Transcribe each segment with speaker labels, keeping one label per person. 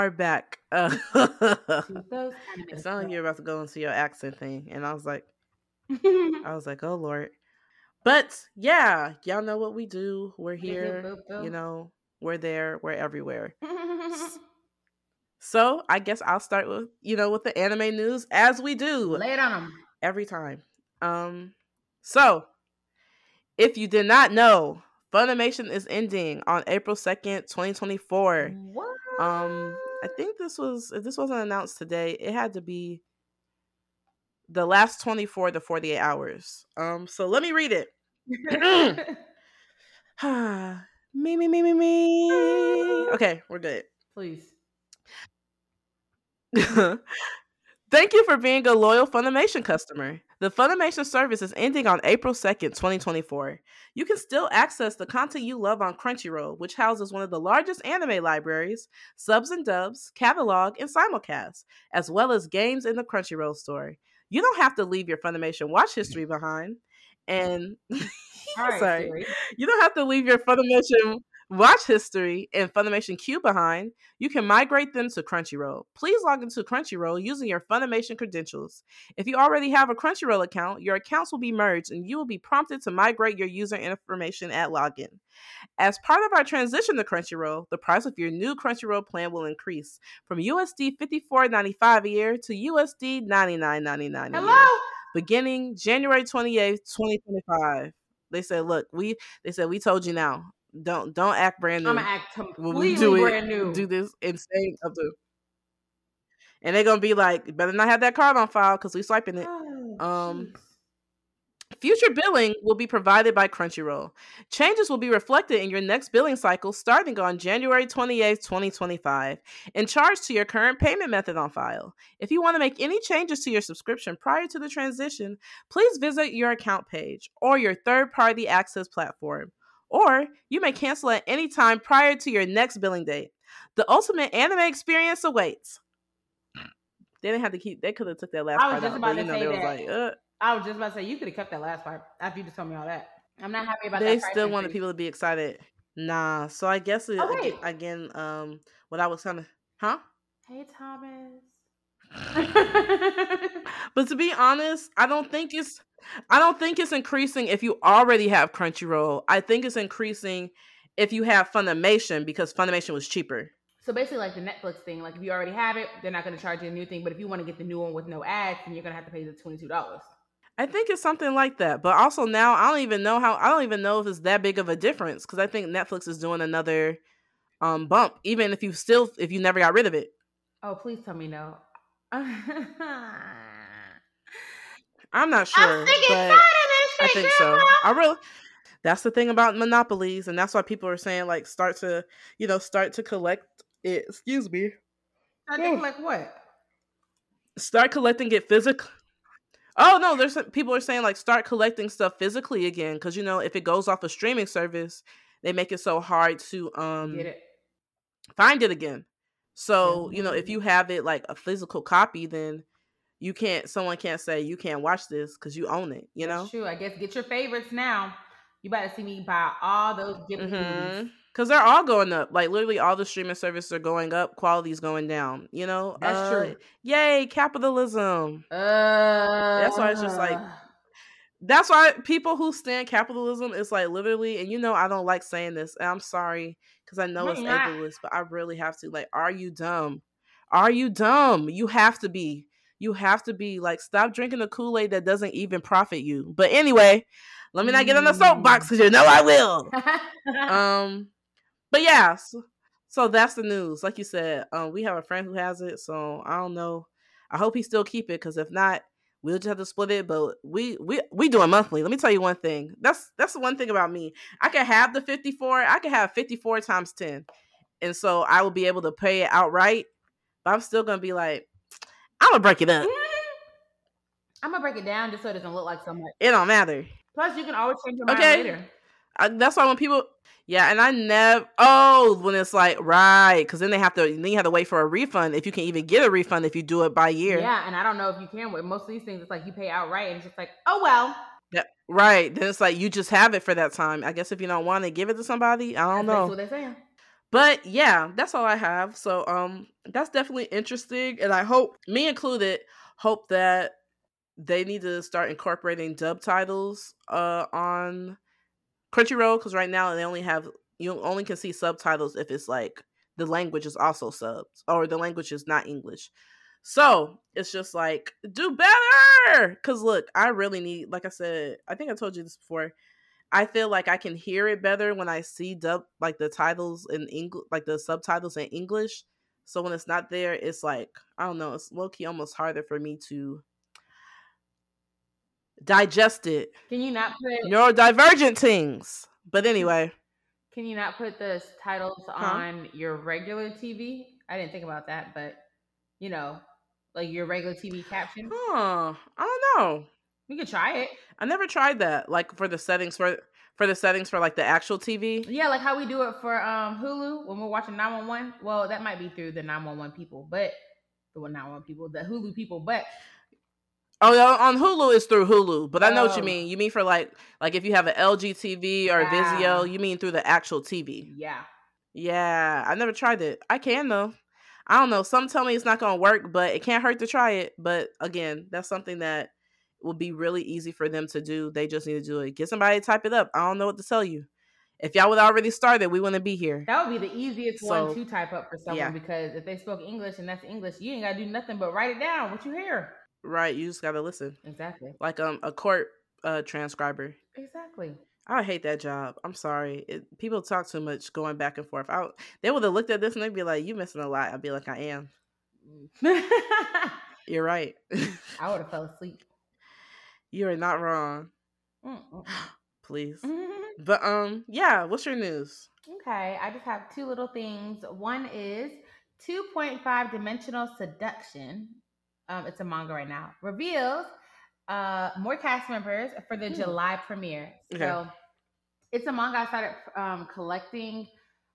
Speaker 1: Hello, everyone.
Speaker 2: Hello.
Speaker 1: We are back. Uh, it sounded like you're about to go into your accent thing, and I was like. I was like, oh lord. But yeah, y'all know what we do. We're here. You know, we're there. We're everywhere. So I guess I'll start with you know with the anime news as we do
Speaker 2: Lay it on them.
Speaker 1: every time. Um, so if you did not know, Funimation is ending on April second, twenty twenty four.
Speaker 2: What?
Speaker 1: Um, I think this was if this wasn't announced today, it had to be the last 24 to 48 hours. Um, so let me read it. me, me, me, me, me. Okay, we're good.
Speaker 2: Please.
Speaker 1: Thank you for being a loyal Funimation customer. The Funimation service is ending on April 2nd, 2024. You can still access the content you love on Crunchyroll, which houses one of the largest anime libraries, subs and dubs, catalog, and simulcast, as well as games in the Crunchyroll store. You don't have to leave your Funimation watch history behind. And
Speaker 2: right,
Speaker 1: sorry,
Speaker 2: Siri.
Speaker 1: you don't have to leave your Funimation watch history and Funimation queue behind. You can migrate them to Crunchyroll. Please log into Crunchyroll using your Funimation credentials. If you already have a Crunchyroll account, your accounts will be merged and you will be prompted to migrate your user information at login. As part of our transition to Crunchyroll, the price of your new Crunchyroll plan will increase from USD $54.95 a year to USD $99.99 a year
Speaker 2: Hello.
Speaker 1: beginning January 28th, 2025. They said, look, we they said we told you now. Don't don't act brand new.
Speaker 2: I'm gonna act completely
Speaker 1: do it,
Speaker 2: brand new.
Speaker 1: do this insane of the and they're gonna be like, better not have that card on file because we swiping it.
Speaker 2: Oh,
Speaker 1: Um. Future billing will be provided by Crunchyroll. Changes will be reflected in your next billing cycle starting on January 28th, 2025, and charged to your current payment method on file. If you want to make any changes to your subscription prior to the transition, please visit your account page or your third party access platform. Or you may cancel at any time prior to your next billing date. The ultimate anime experience awaits. They didn't have to keep. They could have took that last
Speaker 2: I was
Speaker 1: part
Speaker 2: just
Speaker 1: out,
Speaker 2: about
Speaker 1: but you
Speaker 2: to
Speaker 1: know
Speaker 2: say
Speaker 1: they was
Speaker 2: that.
Speaker 1: like, uh,
Speaker 2: I was just about to say you could have kept that last part after you just told me all that. I'm not happy about
Speaker 1: they
Speaker 2: that. price
Speaker 1: still wanted people to be excited. Nah, so I guess it,
Speaker 2: Oh,
Speaker 1: aga- again, um, what I was kind of, huh?
Speaker 2: Hey Thomas.
Speaker 1: But to be honest, I don't think it's, I don't think it's increasing if you already have Crunchyroll. I think it's increasing if you have Funimation because Funimation was cheaper.
Speaker 2: so basically, like the Netflix thing, like if you already have it, they're not going to charge you a new thing. But if you want to get the new one with no ads, then you're going to have to pay the twenty two dollars.
Speaker 1: I think it's something like that. But also now, I don't even know how. I don't even know if it's that big of a difference because I think Netflix is doing another um bump, even if you still if you never got rid of it.
Speaker 2: Oh, please tell me no.
Speaker 1: I'm not sure,
Speaker 2: I'm
Speaker 1: but
Speaker 2: tired of this
Speaker 1: I think so. I really. That's the thing about monopolies, and that's why people are saying like start to, you know, start to collect it. Excuse me.
Speaker 2: I think like what?
Speaker 1: Start collecting it physically. Oh no, there's some- people are saying like start collecting stuff physically again because you know if it goes off a streaming service, they make it so hard to um
Speaker 2: Get it?
Speaker 1: find it again. So you know if you have it like a physical copy, then you can't. Someone can't say you can't watch this because you own it. You know.
Speaker 2: That's true. I guess get your favorites now. You better see me buy all those Ghibli movies.
Speaker 1: Because they're all going up. Like literally, all the streaming services are going up. Quality's going down. You know.
Speaker 2: That's
Speaker 1: Uh,
Speaker 2: true.
Speaker 1: Yay, capitalism.
Speaker 2: Uh,
Speaker 1: That's why it's just like- That's why people who stand capitalism is like literally, and you know, I don't like saying this. And I'm sorry because I know
Speaker 2: No,
Speaker 1: it's
Speaker 2: not.
Speaker 1: ableist, but I really have to. Like, are you dumb? Are you dumb? You have to be. You have to be. Like, stop drinking the Kool Aid that doesn't even profit you. But anyway, let me not get on the soapbox because you know I will. um but yeah so, so that's the news like you said um we have a friend who has it so i don't know i hope he still keep it because if not we'll just have to split it but we we we doing monthly let me tell you one thing that's that's the one thing about me i can have the 54 i can have 54 times 10 and so i will be able to pay it outright but i'm still gonna be like i'm gonna break it up
Speaker 2: I'm gonna break it down just so it doesn't look like so much.
Speaker 1: it don't matter
Speaker 2: Plus, you can always change your mind
Speaker 1: Okay.
Speaker 2: later.
Speaker 1: I, that's why when people yeah and i never oh when it's like right because then they have to then you have to wait for a refund if you can even get a refund if you do it by year
Speaker 2: Yeah, and I don't know if you can. With most of these things, it's like you pay outright, and it's just like, oh well.
Speaker 1: Yeah, right then it's like you just have it for that time i guess if you don't want to give it to somebody i don't
Speaker 2: That's
Speaker 1: know
Speaker 2: what they're saying.
Speaker 1: but yeah, that's all I have. So um that's definitely interesting and I hope me included hope that they need to start incorporating dub titles uh on Crunchyroll cuz right now they only have you only can see subtitles if it's like the language is also subs or the language is not English. So it's just like do better. Cause look, I really need, like I said, I think I told you this before. I feel like I can hear it better when I see dub like the titles in English, like the subtitles in English. So when it's not there, it's like I don't know. It's low key almost harder for me to digest it.
Speaker 2: Can you not put
Speaker 1: neurodivergent things? But anyway,
Speaker 2: can you not put the titles huh? on your regular TV? I didn't think about that, but you know, like your regular TV caption.
Speaker 1: Huh? I don't know.
Speaker 2: We could try it.
Speaker 1: I never tried that. Like for the settings for for the settings for like the actual TV.
Speaker 2: Yeah, like how we do it for um Hulu when we're watching 911. Well, that might be through the 911 people, but the 911 people, the Hulu people, but
Speaker 1: Oh, yeah, on Hulu is through Hulu, but I know oh. what you oh. mean. You mean for like like if you have an LG TV or yeah. Vizio, you mean through the actual TV.
Speaker 2: Yeah.
Speaker 1: Yeah, I never tried it. I can though. I don't know. Some tell me it's not going to work, but it can't hurt to try it. But again, that's something that will be really easy for them to do. They just need to do it. Get somebody to type it up. I don't know what to tell you. If y'all would already started, we wouldn't be here.
Speaker 2: That would be the easiest so, one to type up for someone yeah. because if they spoke English and that's English, you ain't got to do nothing but write it down. What you hear?
Speaker 1: Right. You just got to listen.
Speaker 2: Exactly.
Speaker 1: Like um a court uh transcriber.
Speaker 2: Exactly.
Speaker 1: I hate that job. I'm sorry. It, people talk too much going back and forth. I, they would have looked at this and they'd be like, "You missing a lot." I'd be like, "I am." You're right.
Speaker 2: I would have fell asleep.
Speaker 1: You are not wrong. Please. But um, yeah. What's your news?
Speaker 2: Okay, I just have two little things. One is 2.5 dimensional seduction. Um, it's a manga right now. Reveals uh more cast members for the hmm. July premiere. Okay. So it's a manga I started um, collecting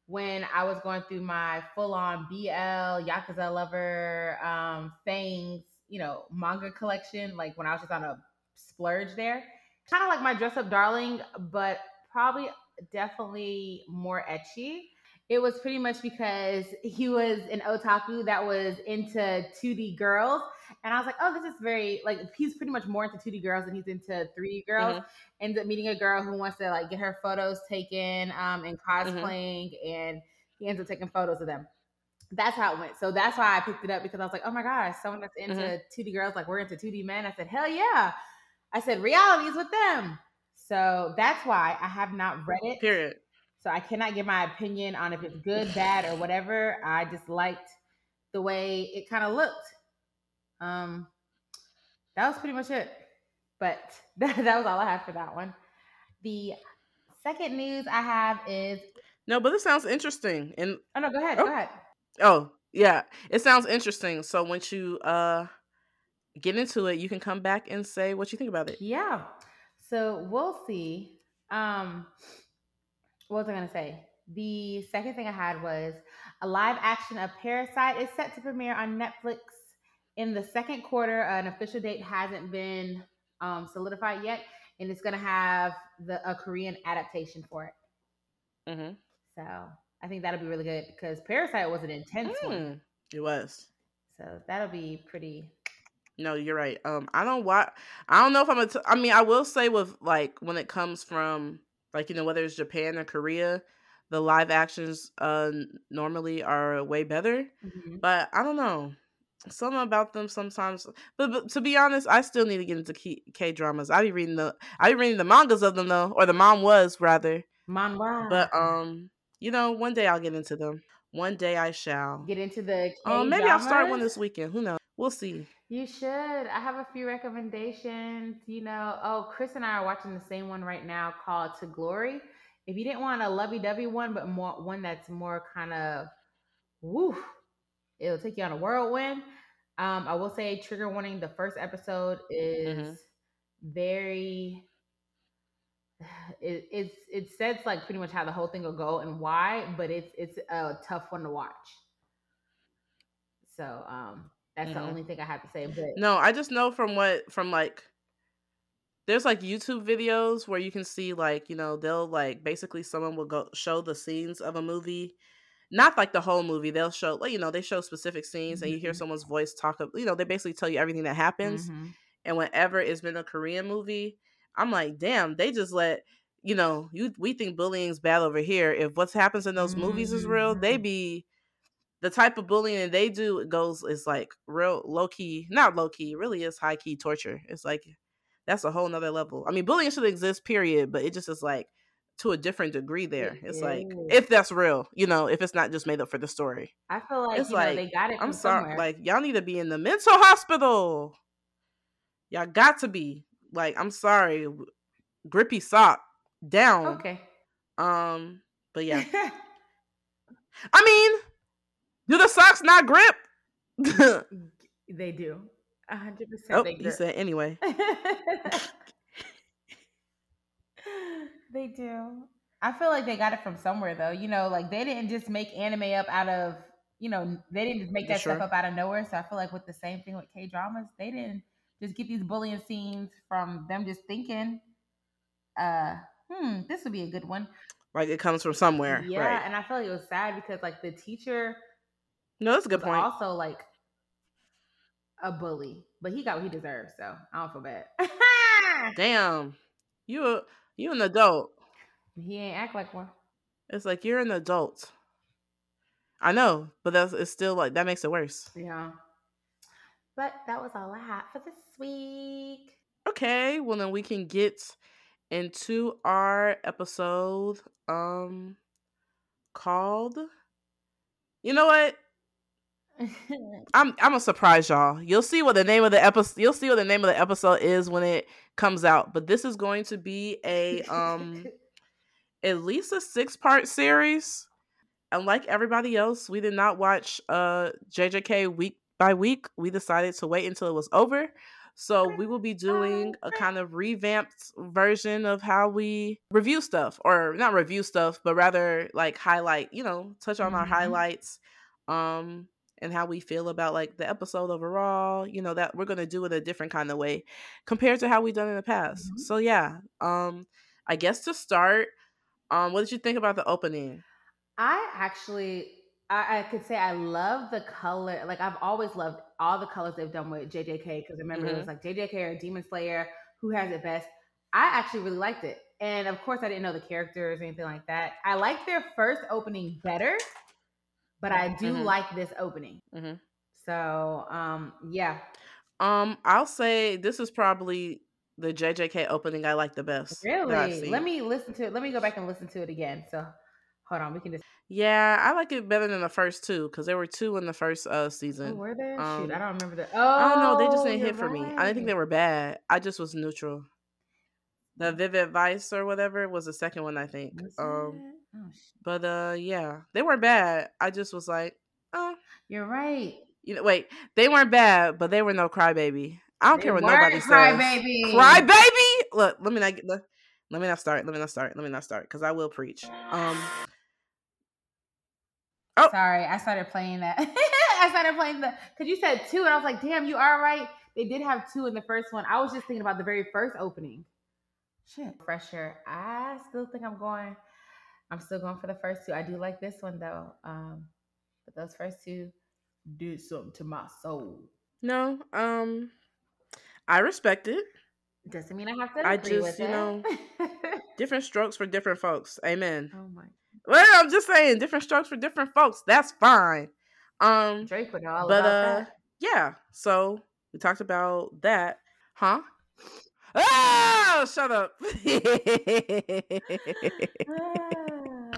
Speaker 2: when I was going through my full on BL, Yakuza Lover, um, Fangs, you know, manga collection, like when I was just on a splurge there. Kind of like my dress up darling, but probably definitely more ecchi. It was pretty much because he was an otaku that was into 2D girls. And I was like, oh, this is very like he's pretty much more into 2D girls than he's into 3D girls. Mm-hmm. Ends up meeting a girl who wants to like get her photos taken um and mm-hmm. cosplaying mm-hmm. and he ends up taking photos of them. That's how it went. So that's why I picked it up because I was like, oh my gosh, someone that's into mm-hmm. 2D girls, like we're into 2D men. I said, hell yeah. I said, reality is with them. So that's why I have not read it.
Speaker 1: Period.
Speaker 2: So I cannot give my opinion on if it's good, bad, or whatever. I just liked the way it kind of looked. Um, that was pretty much it. But that, that was all I have for that one. The second news I have is
Speaker 1: no, but this sounds interesting. And
Speaker 2: oh no, go ahead, oh. go ahead.
Speaker 1: Oh yeah, it sounds interesting. So once you uh get into it, you can come back and say what you think about it.
Speaker 2: Yeah. So we'll see. Um what was I gonna say? The second thing I had was a live action of Parasyte is set to premiere on Netflix in the second quarter. An official date hasn't been um, solidified yet, and it's gonna have the a Korean adaptation for it. Mm-hmm. So I think that'll be really good because Parasyte was an intense mm, one.
Speaker 1: It was.
Speaker 2: So that'll be pretty.
Speaker 1: No, you're right. Um, I don't watch. I don't know if I'm. A t- I mean, I will say with like when it comes from like you know whether it's Japan or Korea, the live actions uh normally are way better. Mm-hmm. But I don't know something about them sometimes. But, but, to be honest, I still need to get into K dramas. I be reading the I be reading the mangas of them though, or the mom was rather.
Speaker 2: Manhwa.
Speaker 1: But um, you know, one day I'll get into them. One day I shall
Speaker 2: get into the.
Speaker 1: Um, maybe I'll start one this weekend. Who knows? We'll see.
Speaker 2: You should. I have a few recommendations. You know, oh, Chris and I are watching the same one right now called The Glory. If you didn't want a lovey-dovey one, but more one that's more kind of, woo, it'll take you on a whirlwind. Um, I will say, trigger warning: the first episode is mm-hmm. very. It, it's it says like pretty much how the whole thing will go and why, but it's it's a tough one to watch. So um, that's mm-hmm. the only thing I have to say. But
Speaker 1: no, I just know from what from like there's like YouTube videos where you can see like, you know, they'll like basically someone will go show the scenes of a movie not like the whole movie. They'll show, like, you know, they show specific scenes and you hear
Speaker 2: Mhm.
Speaker 1: someone's voice talk. Of, you know, they basically tell you everything that happens.
Speaker 2: Mhm.
Speaker 1: And whenever it's been a Korean movie, I'm like, damn, they just let you know, you we think bullying's bad over here. If what happens in those movies is real, they
Speaker 2: Mhm.
Speaker 1: be the type of bullying they do it goes is like real low key, not low key, really is high key torture. It's like that's a whole nother level. I mean, bullying should exist, period, but it just is like to a different degree there.
Speaker 2: It
Speaker 1: It's like if that's real, you know, if it's not just made up for the story.
Speaker 2: I feel like
Speaker 1: It's
Speaker 2: you know
Speaker 1: like
Speaker 2: they got it from
Speaker 1: I'm sorry,
Speaker 2: somewhere.
Speaker 1: like y'all need to be in the mental hospital. Y'all got to be. Like, I'm sorry, grippy sock down.
Speaker 2: okay.
Speaker 1: Um, but yeah. I mean, do the socks not grip?
Speaker 2: they do. A hundred percent.
Speaker 1: oh,
Speaker 2: do.
Speaker 1: said anyway.
Speaker 2: they do. I feel like they got it from somewhere though. You know, like they didn't just make anime up out of you know, they didn't just make that
Speaker 1: Sure.
Speaker 2: stuff up out of nowhere. So I feel like with the same thing with K dramas, they didn't just get these bullying scenes from them just thinking, uh, hmm, this would be a good one.
Speaker 1: Like it comes from somewhere.
Speaker 2: Yeah,
Speaker 1: Right.
Speaker 2: and I feel like it was sad because like the teacher
Speaker 1: No, that's a good point.
Speaker 2: also like a bully, but he got what he deserved, so I don't feel bad.
Speaker 1: Damn. You a, you an adult.
Speaker 2: he ain't act like one.
Speaker 1: It's like you're an adult. I know, but that's it's still like that makes it worse.
Speaker 2: Yeah. But that was all I had for this week.
Speaker 1: Okay, well then we can get into our episode um called You know what? I'm I'm gonna surprise y'all. You'll see what the name of the episode you'll see what the name of the episode is when it comes out. But this is going to be a um at least a six part series. Unlike everybody else, we did not watch uh JJK week by week. We decided to wait until it was over. So we will be doing a kind of revamped version of how we review stuff, or not review stuff, but rather like highlight, you know, touch on our
Speaker 2: Mhm.
Speaker 1: highlights, um, and how we feel about like the episode overall. You know that we're gonna do it a different kind of way compared to how we've done in the past.
Speaker 2: Mhm.
Speaker 1: So yeah, um, I guess to start, um, what did you think about the opening?
Speaker 2: I actually, I, I could say I love the color. Like I've always loved all the colors they've done with JJK because remember it was like JJK or Demon Slayer, who has it best. I actually really liked it, and of course I didn't know the characters or anything like that. I liked their first opening better, but I do
Speaker 1: Mhm.
Speaker 2: like this opening.
Speaker 1: Mhm.
Speaker 2: So um, yeah,
Speaker 1: Um, I'll say this is probably the JJK opening I like the best.
Speaker 2: really. Let me listen to it. Let me go back and listen to it again. So hold on, we can just.
Speaker 1: Yeah, I like it better than the first two because there were two in the first uh
Speaker 2: Oh,
Speaker 1: season.
Speaker 2: were there? Shoot,
Speaker 1: um,
Speaker 2: I don't remember the. Oh,
Speaker 1: I don't know, they just didn't
Speaker 2: you're
Speaker 1: hit for me. I didn't think they were bad. I just was neutral. The Vivid Vice or whatever was the second one, I think. Um?
Speaker 2: Oh,
Speaker 1: but uh, yeah, they weren't bad. I just was like, oh,
Speaker 2: You're right.
Speaker 1: you know, wait, they weren't bad, but they were no crybaby. I don't
Speaker 2: They
Speaker 1: care what nobody
Speaker 2: crybaby.
Speaker 1: says. Crybaby. Look, let me not get. Let, let me not start. Let me not start. Let me not start because I will preach. Um. Oh.
Speaker 2: Sorry, I started playing that. I started playing the because you said two, and I was like, "Damn, you are right." They did have two in the first one. I was just thinking about the very first opening. Shit, fresher. I still think I'm going. I'm still going for the first two. I do like this one though. Um, but those first two did something to my soul.
Speaker 1: No. Um. I respect it.
Speaker 2: Doesn't mean I have to
Speaker 1: I just,
Speaker 2: with
Speaker 1: you
Speaker 2: it.
Speaker 1: know, Different strokes for different folks. Amen.
Speaker 2: oh my,
Speaker 1: Well, I'm just saying, different strokes for different folks. That's fine. Um.
Speaker 2: Drake would all
Speaker 1: But
Speaker 2: about
Speaker 1: uh,
Speaker 2: that.
Speaker 1: yeah. So we talked about that, huh? Oh, shut up.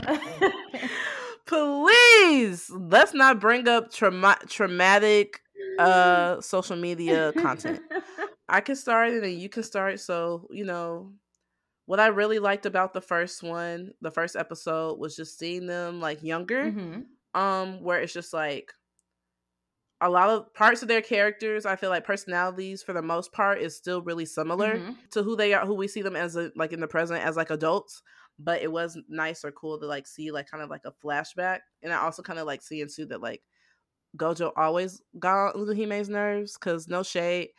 Speaker 1: Please, let's not bring up trauma- traumatic uh social media content. I can start it and you can start. So, you know, what I really liked about the first one, the first episode, was just seeing them like younger.
Speaker 2: Mhm.
Speaker 1: Um, where it's just like a lot of parts of their characters, I feel like personalities for the most part is still really similar
Speaker 2: Mhm.
Speaker 1: to who they are, who we see them as a, like in the present as like adults. But it was nice or cool to like see like kind of like a flashback, and I also kind of like seeing too that like Gojo always got on Hime's nerves because no shade.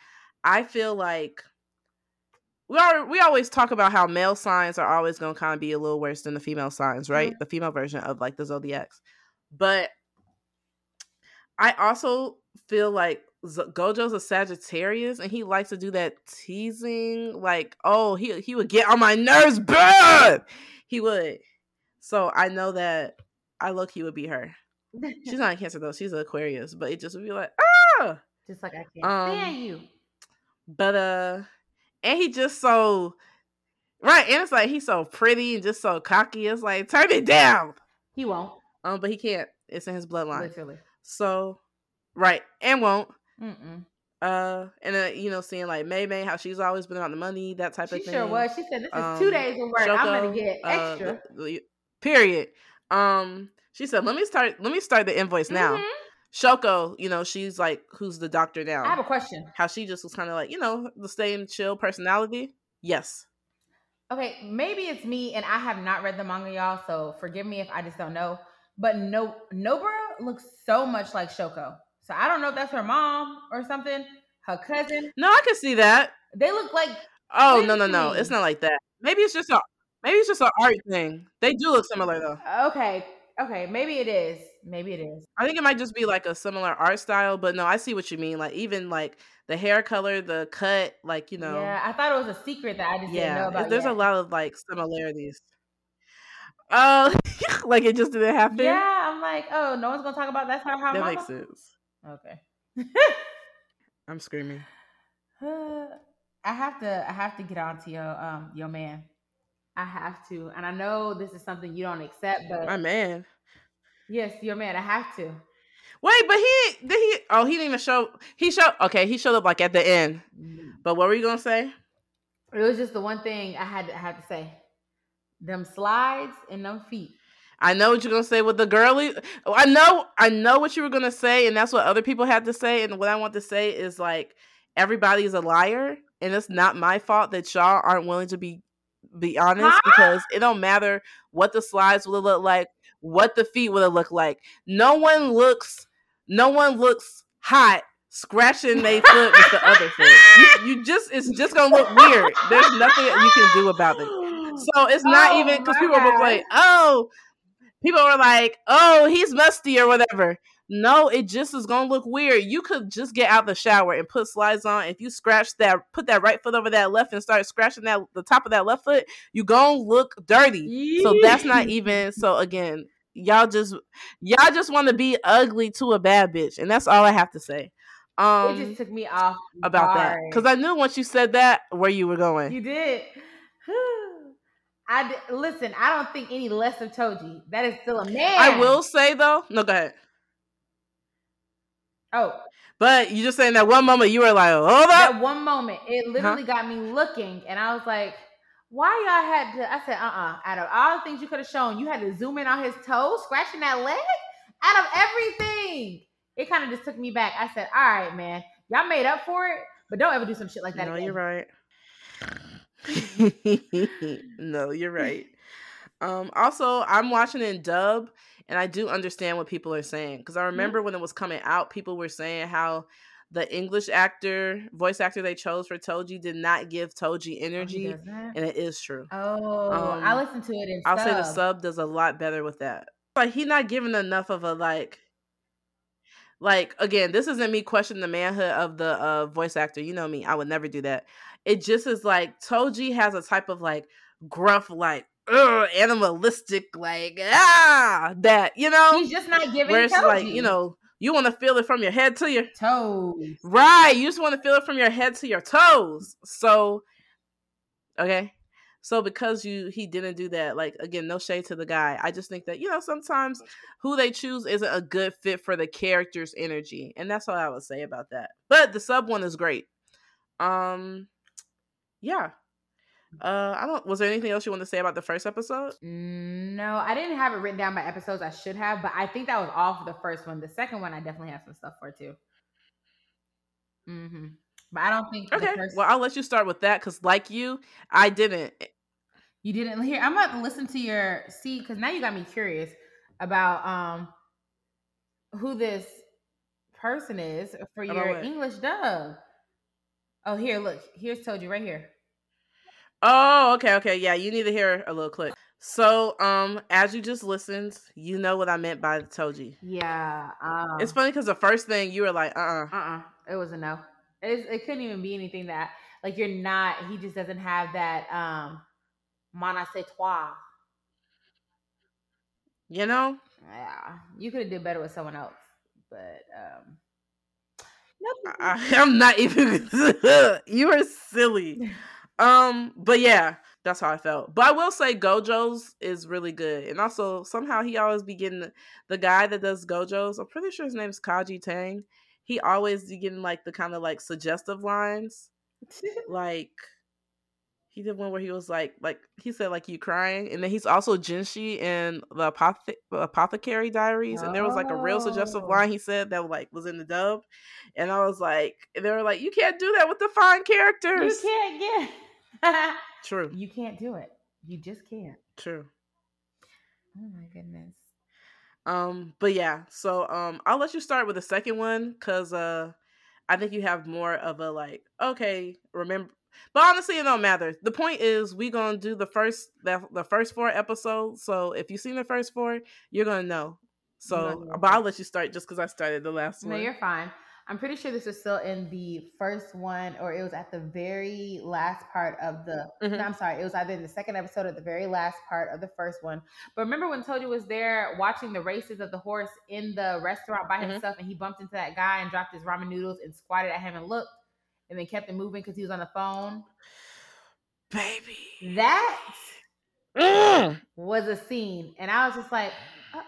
Speaker 1: I feel like we are we always talk about how male signs are always going to kind of be a little worse than the female signs, right? Mm-hmm. The female version of like the zodiacs. but I also feel like Gojo's a Sagittarius and he likes to do that teasing, like, oh, he he would get on my nerves bad. He would. So I know that I look he would be her. She's not a cancer though, she's an Aquarius, but it just would be like, ah
Speaker 2: Just like I can't
Speaker 1: Um,
Speaker 2: stand you.
Speaker 1: but uh and he just so right, and it's like he's so pretty and just so cocky. It's like turn it down.
Speaker 2: He won't.
Speaker 1: Um, but he can't. It's in his bloodline.
Speaker 2: Literally.
Speaker 1: So right, and won't.
Speaker 2: Mm-mm.
Speaker 1: Uh, and then you know, seeing like Mei Mei, how she's always been about the money, that type
Speaker 2: She
Speaker 1: of thing.
Speaker 2: She sure was. She said, "This is
Speaker 1: Um,
Speaker 2: two days of work. I'm gonna
Speaker 1: Shoko,
Speaker 2: get
Speaker 1: uh,
Speaker 2: extra."
Speaker 1: the- the- period. Um, she said, "Let me start. Let me start the invoice now."
Speaker 2: Mhm.
Speaker 1: Shoko, you know, she's like, who's the doctor now?
Speaker 2: I have a question.
Speaker 1: how she just was kind of like, you know, the same chill personality. Yes.
Speaker 2: Okay, maybe it's me, and I have not read the manga, y'all. So forgive me if I just don't know. But no, Nobara looks so much like Shoko. So I don't know if that's her mom or something. Her cousin.
Speaker 1: No, I can see that.
Speaker 2: They look like
Speaker 1: Oh no, no, no. It's not like that. Maybe it's just a maybe it's just an art thing. They do look similar though.
Speaker 2: okay, okay. Maybe it is. Maybe it is.
Speaker 1: I think it might just be like a similar art style, but no, I see what you mean. Like even like the hair color, the cut, like you know,
Speaker 2: Yeah, I thought it was a secret that I just didn't know
Speaker 1: yeah.
Speaker 2: about.
Speaker 1: there's
Speaker 2: yet.
Speaker 1: a lot of like similarities. Uh, like it just didn't happen.
Speaker 2: Yeah, I'm like, oh, no one's gonna talk about that's how
Speaker 1: that
Speaker 2: mama.
Speaker 1: makes sense.
Speaker 2: Okay.
Speaker 1: I'm screaming.
Speaker 2: I have to I have to get on to your um your man. I have to. And I know this is something you don't accept, but
Speaker 1: My man.
Speaker 2: yes, your man, I have to.
Speaker 1: Wait, but he did he? Oh, he didn't even show. He showed. Okay, he showed up like at the end. But what were you gonna say?
Speaker 2: It was just the one thing I had to I had to say. Them slides and them feet.
Speaker 1: I know what you're gonna say with the girly. I know, I know what you were gonna say, and that's what other people had to say. And what I want to say is like everybody's a liar, and it's not my fault that y'all aren't willing to be be honest
Speaker 2: Huh?
Speaker 1: because it don't matter what the slides would look like, what the feet would look like. No one looks, no one looks hot scratching their foot with the other foot. You, you just, it's just gonna look weird. There's nothing you can do about it. So it's not
Speaker 2: Oh
Speaker 1: even because people
Speaker 2: God.
Speaker 1: like, oh, people were like, oh, he's musty or whatever. No, it just is gonna look weird. You could just get out the shower and put slides on. If you scratch that, put that right foot over that left and start scratching that the top of that left foot, you gonna look dirty. So that's not even. So again, y'all just y'all just want to be ugly to a bad bitch, and that's all I have to say.
Speaker 2: it
Speaker 1: Um,
Speaker 2: just took me off
Speaker 1: about that because I knew once you said that where you were going.
Speaker 2: You did. I listen. I don't think any less of Toji. That is still a man.
Speaker 1: I will say though, no, go ahead.
Speaker 2: Oh,
Speaker 1: But you just saying that one moment you were like, hold up.
Speaker 2: that one moment, it literally got me looking, and I was like, "Why y'all had to?" I said, "Uh, uh Out of all the things you could have shown, you had to zoom in on his toe, scratching that leg. Out of everything, it kind of just took me back. I said, "All right, man, y'all made up for it, but don't ever do some shit like that
Speaker 1: no,
Speaker 2: again."
Speaker 1: you're right. no, you're right. Um, also, I'm watching in dub, and I do understand what people are saying because I remember when it was coming out, people were saying how the English actor, voice actor they chose for Toji, did not give Toji
Speaker 2: Oh,
Speaker 1: energy,
Speaker 2: that?
Speaker 1: and it is true.
Speaker 2: Oh,
Speaker 1: Um,
Speaker 2: I listened to it in
Speaker 1: I'll say the
Speaker 2: sub.
Speaker 1: sub does a lot better with that. Like he's not giving enough of a like like again, this isn't me questioning the manhood of the uh voice actor. You know me, I would never do that. It just is like Toji has a type of like gruff, like ugh, animalistic, like ah that, you know?
Speaker 2: He's just not giving
Speaker 1: Where it's like, you know, you want to feel it from your head to your
Speaker 2: toes.
Speaker 1: Right. You just want to feel it from your head to your toes. So okay. So because you he didn't do that, like again, no shade to the guy. I just think that, you know, sometimes who they choose isn't a good fit for the character's energy. And that's all I would say about that. But the sub one is great. Um yeah. Uh I don't was there anything else you want to say about the first episode?
Speaker 2: No, I didn't have it written down by episodes. I should have, but I think that was all for the first one. The second one, I definitely have some stuff for too. Mm-hmm. But I don't think the
Speaker 1: Okay.
Speaker 2: first-
Speaker 1: Well, I'll let you start with that because like you, I didn't.
Speaker 2: you didn't hear. I'm about to listen to your see because now you got me curious about um who this person is for
Speaker 1: About
Speaker 2: your
Speaker 1: what?
Speaker 2: English dub. Oh, here, look. Here's told you right here.
Speaker 1: Oh, okay, okay. Yeah, you need to hear a little clip. So, um, as you just listened, you know what I meant by the Toji.
Speaker 2: Yeah. Um,
Speaker 1: It's funny because the first thing you were like, uh, uh
Speaker 2: Uh-uh. It was a no. It, it couldn't even be anything that like you're not. He just doesn't have that um toi.
Speaker 1: you know.
Speaker 2: Yeah, you could have did better with someone else, but um.
Speaker 1: I, I'm not even. you are silly. Um, but yeah, that's how I felt. But I will say Gojo's is really good, and also somehow he always be getting the, the guy that does Gojo's. I'm pretty sure his name's Kaiji Tang. He always be getting like the kind of like suggestive lines, like he did one where he was like, like he said like you crying, and then he's also Jinshi in the Apothe- Apothecary Diaries, and there was like a real suggestive
Speaker 2: Oh.
Speaker 1: line he said that like was in the dub, and I was like, they were like, you can't do that with the fine characters.
Speaker 2: you can't get.
Speaker 1: True,
Speaker 2: you can't do it. You just can't.
Speaker 1: true.
Speaker 2: Oh my goodness.
Speaker 1: Um, but yeah, so um, I'll let you start with the second one because uh, I think you have more of a like, okay, remember. But honestly, it don't matter. The point is, we gonna do the first the, the first four episodes. So if you've seen the first four, you're gonna know. So,
Speaker 2: know.
Speaker 1: but I'll let you start just because I started the last
Speaker 2: No,
Speaker 1: one.
Speaker 2: No, you're fine. I'm pretty sure this was still in the first one, or it was at the very last part of the.
Speaker 1: Mhm.
Speaker 2: No, I'm sorry. It was either in the second episode or the very last part of the first one. But remember when Toji was there watching the races of the horse in the restaurant by
Speaker 1: Mhm.
Speaker 2: himself, and he bumped into that guy and dropped his ramen noodles and squatted at him and looked, and then kept it moving because he was on the phone.
Speaker 1: Baby.
Speaker 2: That
Speaker 1: Mm.
Speaker 2: was a scene, and I was just like, uh,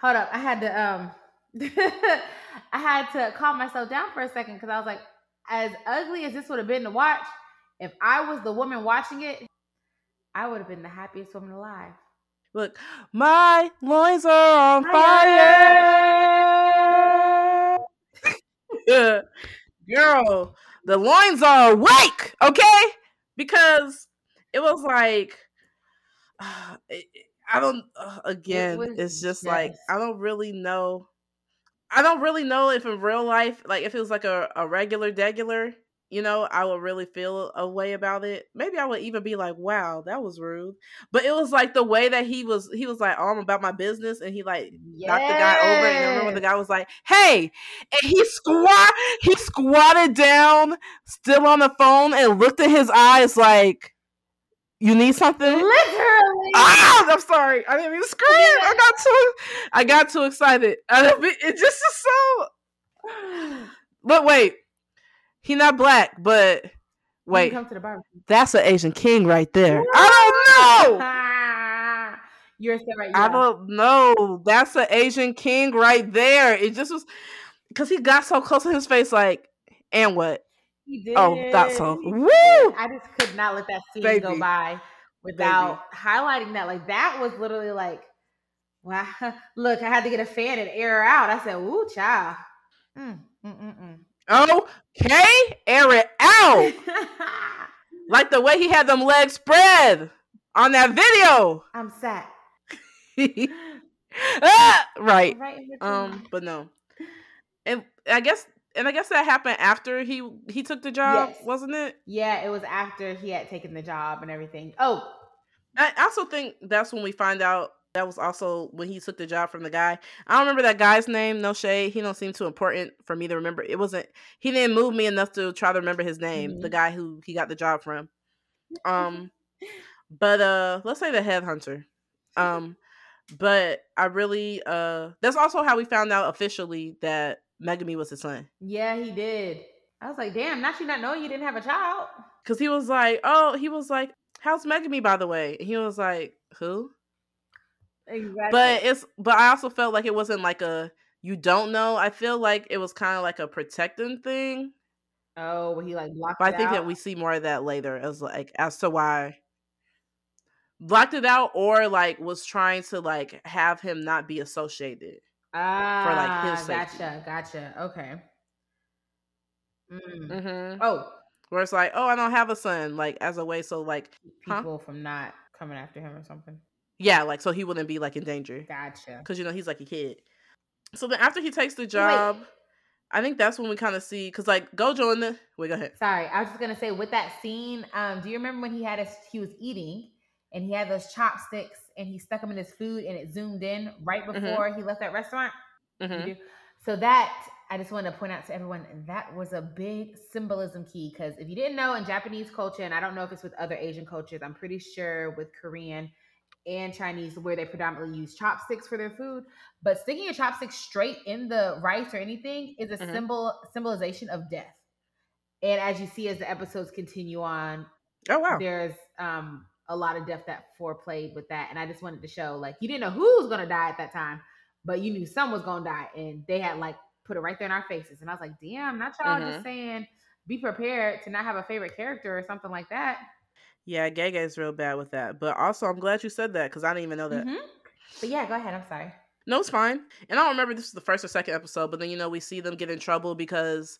Speaker 2: "Hold up!" I had to um, I had to calm myself down for a second because I was like, as ugly as this would have been to watch, if I was the woman watching it, I would have been the happiest woman alive.
Speaker 1: Look, my loins are on fire. Girl, the loins are awake, okay? Because it was like, uh, it- it- I don't, uh, again,
Speaker 2: was
Speaker 1: it's just like, I don't really know. I don't really know if in real life, like if it was like a, a regular degular, you know, I would really feel a way about it. Maybe I would even be like, wow, that was rude. But it was like the way that he was, he was like, oh, I'm about my business. And he like knocked the guy over. And I remember the guy was like, hey, and he squat, he squatted down, still on the phone, and looked at his eyes like, you need something?
Speaker 2: literally.
Speaker 1: Ah, I'm sorry. I didn't mean to scream. I got too, I got too excited. I it just is so. But wait, he not black, but wait,
Speaker 2: come to the barbecue.
Speaker 1: that's an Asian king right there. I don't know.
Speaker 2: You're so right.
Speaker 1: I don't know. That's an Asian king right there. It just was because he got so close to his face, like, and what?
Speaker 2: He did.
Speaker 1: Oh, that's so.
Speaker 2: He
Speaker 1: Woo!
Speaker 2: I just could not let that scene go by without highlighting that. Like that was literally like, wow. Look, I had to get a fan and air out. I said, "Ooh, child." Mm, mm, mm,
Speaker 1: Okay, air it out. like the way he had them legs spread on that video.
Speaker 2: I'm sad.
Speaker 1: Ah, right.
Speaker 2: Right.
Speaker 1: Um, but no. And I guess and I guess that happened after he he took the job,
Speaker 2: Yes.
Speaker 1: wasn't it?
Speaker 2: yeah, it was after he had taken the job and everything. Oh,
Speaker 1: I also think that's when we find out that was also when he took the job from the guy. I don't remember that guy's name. No shade. He don't seem too important for me to remember. It wasn't. He didn't move me enough to try to remember his name. The
Speaker 2: Mhm.
Speaker 1: guy who he got the job from. Um, but uh, let's say the headhunter. Um, but I really uh, that's also how we found out officially that Megumi was his son.
Speaker 2: yeah, he did. I was like, damn, not you not knowing you didn't have a child.
Speaker 1: Cause he was like, oh, he was like, how's Megumi by the way? And he was like, who?
Speaker 2: Exactly.
Speaker 1: but it's but I also felt like it wasn't like a you don't know. I feel like it was kind of like a protecting thing.
Speaker 2: oh, he like blocked.
Speaker 1: But I think that we see more of that later as like as to why blocked it out or like was trying to like have him not be associated.
Speaker 2: ah, for like
Speaker 1: his safety.
Speaker 2: gotcha, gotcha. Okay. Mm.
Speaker 1: Mm-hmm.
Speaker 2: Oh,
Speaker 1: Where it's like, oh, I don't have a son, like as a way so like Huh?
Speaker 2: people from not coming after him or something.
Speaker 1: Yeah, like so he wouldn't be like in danger
Speaker 2: Gotcha.
Speaker 1: because you know he's like a kid. So then after he takes the job, I think that's when we kind of see because like Gojo in the wait, go ahead.
Speaker 2: Sorry, I was just gonna say with that scene. Um, do you remember when he had a he was eating and he had those chopsticks and he stuck them in his food and it zoomed in right
Speaker 1: Mhm.
Speaker 2: before he left that restaurant.
Speaker 1: Mhm.
Speaker 2: So that I just want to point out to everyone that was a big symbolism key because if you didn't know in Japanese culture, and I don't know if it's with other Asian cultures, I'm pretty sure with Korean and Chinese where they predominantly use chopsticks for their food, but sticking a chopstick straight in the rice or anything is a
Speaker 1: Mhm.
Speaker 2: symbol symbolization of death. And as you see as the episodes continue on,
Speaker 1: Oh wow.
Speaker 2: there's um a lot of death that foreplayed with that and i just wanted to show like you didn't know who was gonna die at that time but you knew someone was gonna die and they had like put it right there in our faces and i was like damn not y'all
Speaker 1: Mhm.
Speaker 2: just saying be prepared to not have a favorite character or something like that
Speaker 1: Yeah, Gege is real bad with that. But also, I'm glad you said that because I didn't even know that.
Speaker 2: Mhm. but yeah go ahead i'm sorry
Speaker 1: No, it's fine. And I don't remember this is the first or second episode, but then you know we see them get in trouble because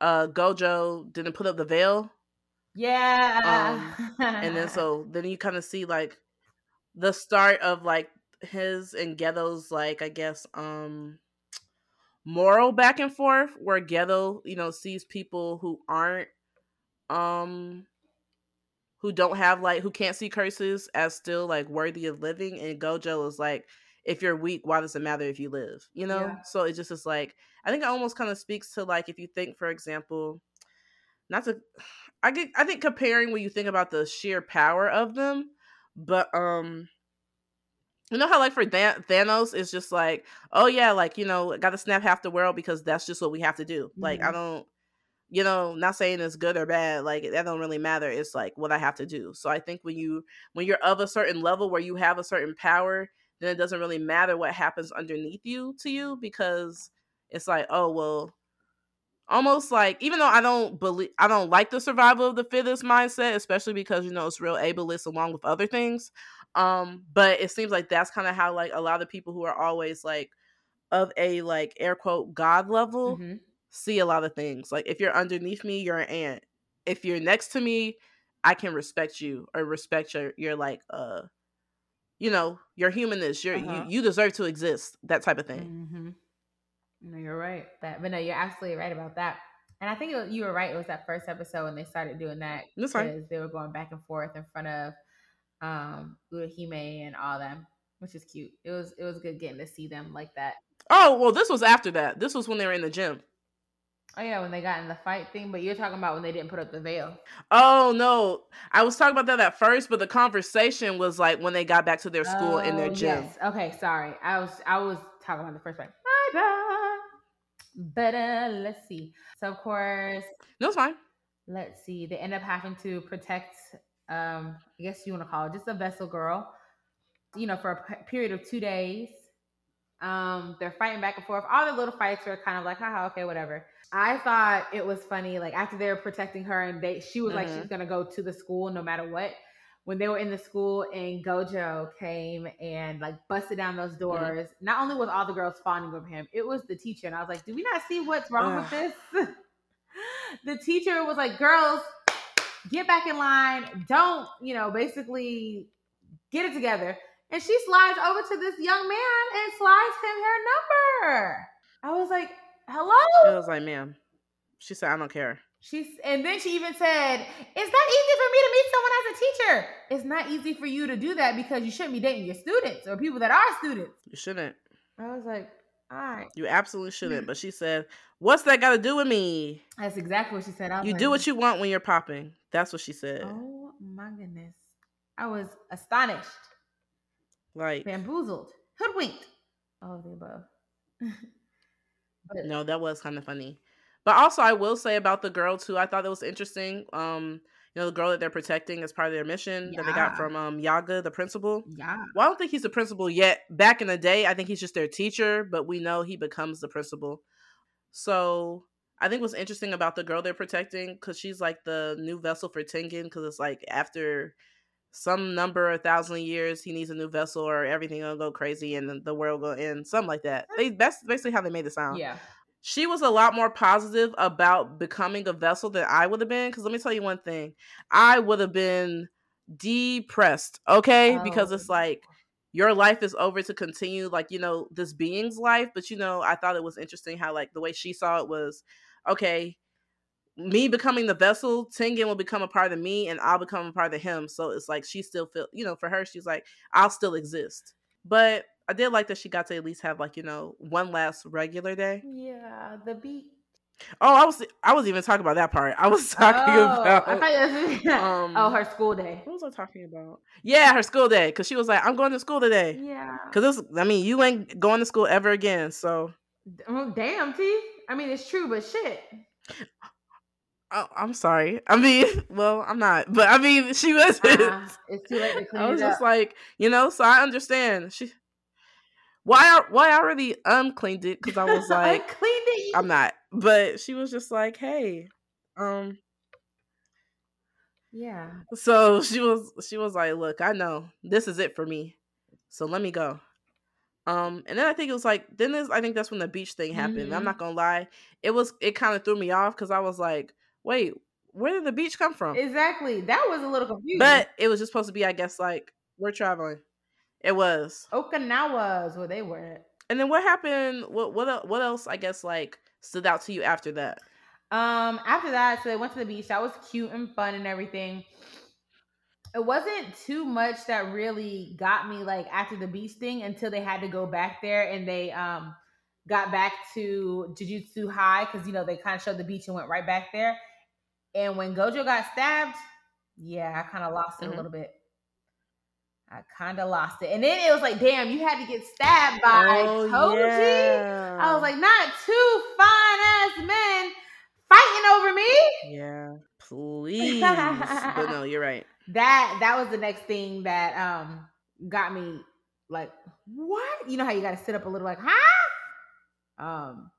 Speaker 1: uh Gojo didn't put up the veil,
Speaker 2: yeah
Speaker 1: and then so then you kind of see like the start of like his and Geto's like I guess um moral back and forth where Geto you know sees people who aren't um who don't have like who can't see curses as still like worthy of living and Gojo is like if you're weak why does it matter if you live you know
Speaker 2: Yeah.
Speaker 1: so it just is like I think it almost kind of speaks to like if you think for example not to I get I think comparing when you think about the sheer power of them but um you know how like for Dan- Thanos it's just like oh yeah like you know got to snap half the world because that's just what we have to do like I
Speaker 2: Mhm.
Speaker 1: don't you know not saying it's good or bad like that don't really matter it's like what I have to do so I think when you when you're of a certain level where you have a certain power then it doesn't really matter what happens underneath you to you because it's like oh well almost like even though I don't believe I don't like the survival of the fittest mindset, especially because you know it's real ableist along with other things. Um, but it seems like that's kind of how like a lot of people who are always like of a like air quote god level
Speaker 2: Mhm.
Speaker 1: See a lot of things. Like if you're underneath me, you're an ant. If you're next to me, I can respect you or respect your your like uh you know, your humanness. You're
Speaker 2: Uh-huh.
Speaker 1: you, you deserve to exist. That type of thing.
Speaker 2: Mm-hmm. No, you're right. That, but no, you're absolutely right about that. And I think it, you were right. It was that first episode when they started doing that because they were going back and forth in front of um Utahime and all them, which is cute. It was it was good getting to see them like that.
Speaker 1: Oh, well, this was after that. This was when they were in the gym.
Speaker 2: Oh yeah, when they got in the fight thing. But you're talking about when they didn't put up the veil.
Speaker 1: Oh no, I was talking about that at first, but the conversation was like when they got back to their school in their
Speaker 2: Oh,
Speaker 1: gym.
Speaker 2: Yes. Okay, sorry. I was I was talking about the first bad. But uh, let's see. So of course,
Speaker 1: No, it's fine.
Speaker 2: let's see. They end up having to protect. Um, I guess you want to call it just a vessel girl. You know, for a p- period of two days. Um, they're fighting back and forth. All the little fights were kind of like, haha, okay, whatever. I thought it was funny. Like after they were protecting her, and they, she was like,
Speaker 1: Mhm.
Speaker 2: she's gonna go to the school no matter what. When they were in the school, and Gojo came and like busted down those doors. Not only was all the girls fawning over him, it was the teacher, and I was like, do we not see what's wrong with this? the teacher was like, girls, get back in line. Don't, you know, basically get it together. And she slides over to this young man and slides him her number. I was like, hello?
Speaker 1: I was like, ma'am. She said, I don't care.
Speaker 2: She's and then she even said, It's not easy for me to meet someone as a teacher. It's not easy for you to do that because you shouldn't be dating your students or people that are students.
Speaker 1: You shouldn't.
Speaker 2: I was like, all right.
Speaker 1: You absolutely shouldn't. But she said, What's that got to do with me?
Speaker 2: That's exactly what she said.
Speaker 1: You
Speaker 2: like,
Speaker 1: do what you want when you're popping. That's what she said.
Speaker 2: Oh my goodness. I was astonished.
Speaker 1: Like,
Speaker 2: bamboozled, hoodwinked, all of the above. but
Speaker 1: no, that was kind of funny. But also, I will say about the girl too. I thought that was interesting. Um, you know, the girl that they're protecting as part of their mission that they got from um Yaga, the principal.
Speaker 2: yeah,
Speaker 1: Well, I don't think he's the principal yet. Back in the day, I think he's just their teacher, but we know he becomes the principal. So I think what's interesting about the girl they're protecting, because she's like the new vessel for Tengen, because it's like after some number of thousand years, he needs a new vessel or everything will go crazy and the- the world will end, something like that. They that's basically how they made it sound
Speaker 2: yeah,
Speaker 1: she was a lot more positive about becoming a vessel than I would have been. Because let me tell you one thing, I would have been depressed. Okay, oh, because
Speaker 2: Oh.
Speaker 1: it's like your life is over to continue, like you know this being's life. But you know, I thought it was interesting how like the way she saw it was, okay, me becoming the vessel, Tengen will become a part of me and I'll become a part of him. So it's like she still feel, you know, for her, she's like, I'll still exist. But I did like that she got to at least have like, you know, one last regular day.
Speaker 2: Yeah, the beat.
Speaker 1: Oh, I was I was even talking about that part. I was talking
Speaker 2: oh,
Speaker 1: about
Speaker 2: I thought you was,
Speaker 1: um,
Speaker 2: oh, her school day.
Speaker 1: what was I talking about? Yeah, her school day. Cause she was like, I'm going to school today.
Speaker 2: Yeah.
Speaker 1: Cause this I mean, you ain't going to school ever again. So
Speaker 2: Oh, damn, T. I mean, it's true, but shit.
Speaker 1: I, I'm sorry. I mean, well, I'm not, but I mean, she was.
Speaker 2: Uh-uh. It's too late to clean
Speaker 1: I was just
Speaker 2: up.
Speaker 1: like, you know, so I understand. She why I why I already uncleaned it because I was like,
Speaker 2: I cleaned it.
Speaker 1: I'm not. But she was just like, hey, um.
Speaker 2: yeah.
Speaker 1: So she was she was like, look, I know this is it for me, so let me go. Um, and then I think it was like then this I think that's when the beach thing happened. I'm
Speaker 2: Mhm.
Speaker 1: not gonna lie, it was it kind of threw me off because I was like, wait, where did the beach come from?
Speaker 2: Exactly. That was a little confusing.
Speaker 1: But it was just supposed to be, I guess, like we're traveling. It was.
Speaker 2: Okinawa is where they were at.
Speaker 1: And then what happened? What what what else? I guess like stood out to you after that.
Speaker 2: Um, after that, so they went to the beach. That was cute and fun and everything. It wasn't too much that really got me like after the beach thing until they had to go back there and they um got back to Jujutsu High because you know they kind of showed the beach and went right back there. And when Gojo got stabbed, yeah, I kind of lost it
Speaker 1: Mhm.
Speaker 2: a little bit. I kind of lost it, and then it was like, damn, you had to get stabbed by
Speaker 1: Oh,
Speaker 2: Toji. I was like, not two fine ass men fighting over me.
Speaker 1: yeah, please. but no, you're right.
Speaker 2: That that was the next thing that um got me like, what? You know how you got to sit up a little, like, huh? Um,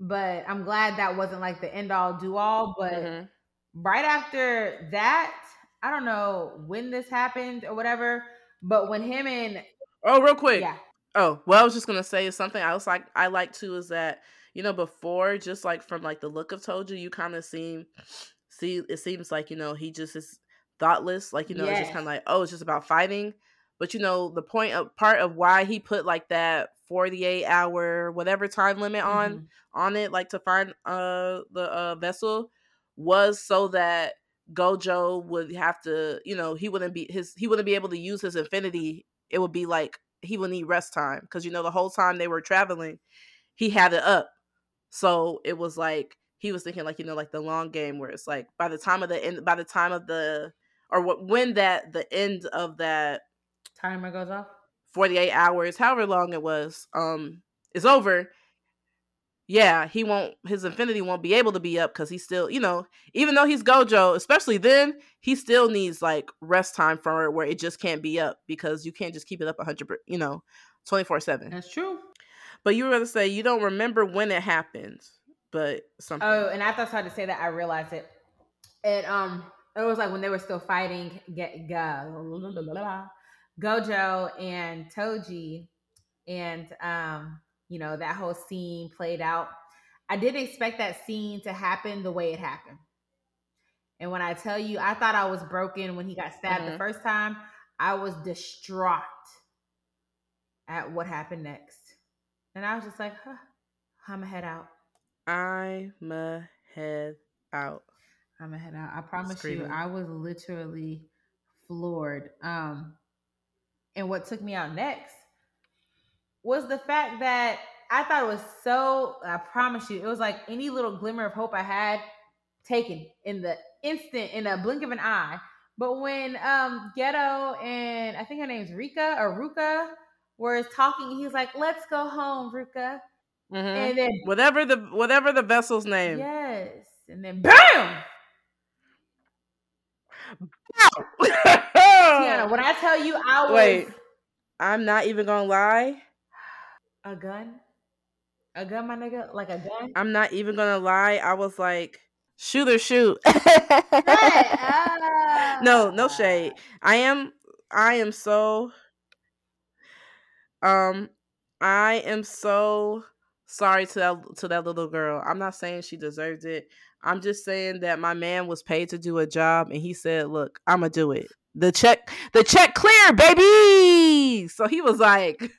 Speaker 2: but I'm glad that wasn't like the end all do all. But
Speaker 1: Mhm.
Speaker 2: right after that, I don't know when this happened or whatever, but when him and
Speaker 1: Oh, real quick.
Speaker 2: yeah,
Speaker 1: Oh, well, I was just gonna say something else like I like too is that you know before just like from like the look of Toji, you kind of seem see it seems like you know he just is thoughtless, like you know it's just kind of like oh it's just about fighting, but you know the point of part of why he put like that forty eight hour whatever time limit on
Speaker 2: Mhm.
Speaker 1: on it like to find uh the uh vessel was so that Gojo would have to you know he wouldn't be his he wouldn't be able to use his infinity it would be like he would need rest time because you know the whole time they were traveling he had it up so it was like he was thinking like you know like the long game where it's like by the time of the end by the time of the or what when that the end of that
Speaker 2: timer goes off.
Speaker 1: 48 hours however long it was um is over yeah he won't his infinity won't be able to be up because he's still you know even though he's gojo especially then he still needs like rest time for it where it just can't be up because you can't just keep it up 100 you know 24 7
Speaker 2: That's true.
Speaker 1: but you were going to say you don't remember when it happened but something
Speaker 2: Oh, and after I started to say that, I realized it. And um, it was like when they were still fighting get Gojo and Toji, and um, you know that whole scene played out. I didn't expect that scene to happen the way it happened. And when I tell you, I thought I was broken when he got stabbed the
Speaker 1: Mhm.
Speaker 2: first time. I was distraught at what happened next, and I was just like, huh, I'm gonna head out.
Speaker 1: i'm a head out
Speaker 2: I'm gonna head out. I promise you, I was literally floored. Um, and what took me out next was the fact that I thought it was so. I promise you, it was like any little glimmer of hope I had taken in the instant, in a blink of an eye. But when um Geto and I think her name's Rika or Ruka were talking, he was like, "Let's go home, Ruka,"
Speaker 1: Mhm.
Speaker 2: and then
Speaker 1: whatever the whatever the vessel's name
Speaker 2: yes, and then bam. Tiana, when I tell you I was
Speaker 1: Wait. i'm not even gonna lie
Speaker 2: a gun, a gun, my nigga, like a gun.
Speaker 1: I'm not even gonna lie. I was like, shoot or shoot. No, no shade. I am I am so um I am so sorry to that to that little girl. I'm not saying she deserved it. I'm just saying that my man was paid to do a job and he said, "Look, I'm to do it. The check the check clear, baby." So he was like,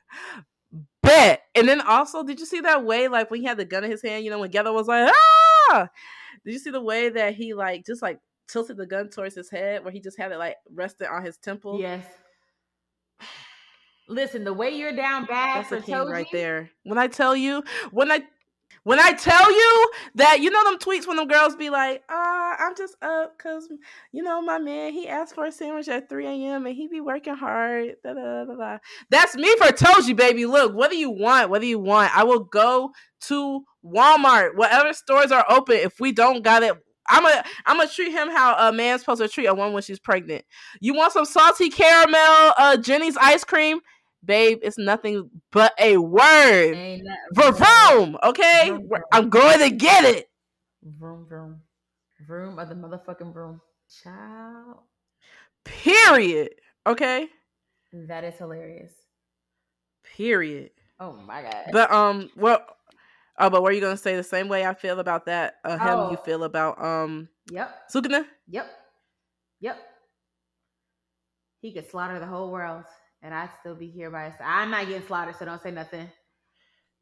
Speaker 1: "Bet." And then also, did you see that way like when he had the gun in his hand, you know, when Gether was like, "Ah!" did you see the way that he like just like tilted the gun towards his head where he just had it like rested on his temple?
Speaker 2: Yes. Listen, the way you're down bad
Speaker 1: That's
Speaker 2: for
Speaker 1: king
Speaker 2: Toji,
Speaker 1: right there. When I tell you, when I when I tell you that you know them tweets when them girls be like, uh, I'm just up because you know my man he asked for a sandwich at 3 a.m. and he be working hard. Da, da, da. That's me for Toji, baby. Look, what you want? What you want? I will go to Walmart, whatever stores are open. If we don't got it, I'm a I'm gonna treat him how a man's supposed to treat a woman when she's pregnant. You want some salty caramel, uh, Jeni's ice cream, babe? It's nothing but a word. Vroom, vroom, okay?
Speaker 2: Vroom, vroom.
Speaker 1: I'm going to get it.
Speaker 2: Vroom, vroom. Vroom of the motherfucking vroom. Child.
Speaker 1: Period. Okay?
Speaker 2: That is hilarious.
Speaker 1: Period.
Speaker 2: Oh my god.
Speaker 1: But um well oh but were you gonna say the same way I feel about that uh him you
Speaker 2: Oh.
Speaker 1: feel about um
Speaker 2: yep.
Speaker 1: Sukuna?
Speaker 2: Yep. Yep. He could slaughter the whole world, and I'd still be here by his side. I'm not getting slaughtered, so don't say nothing.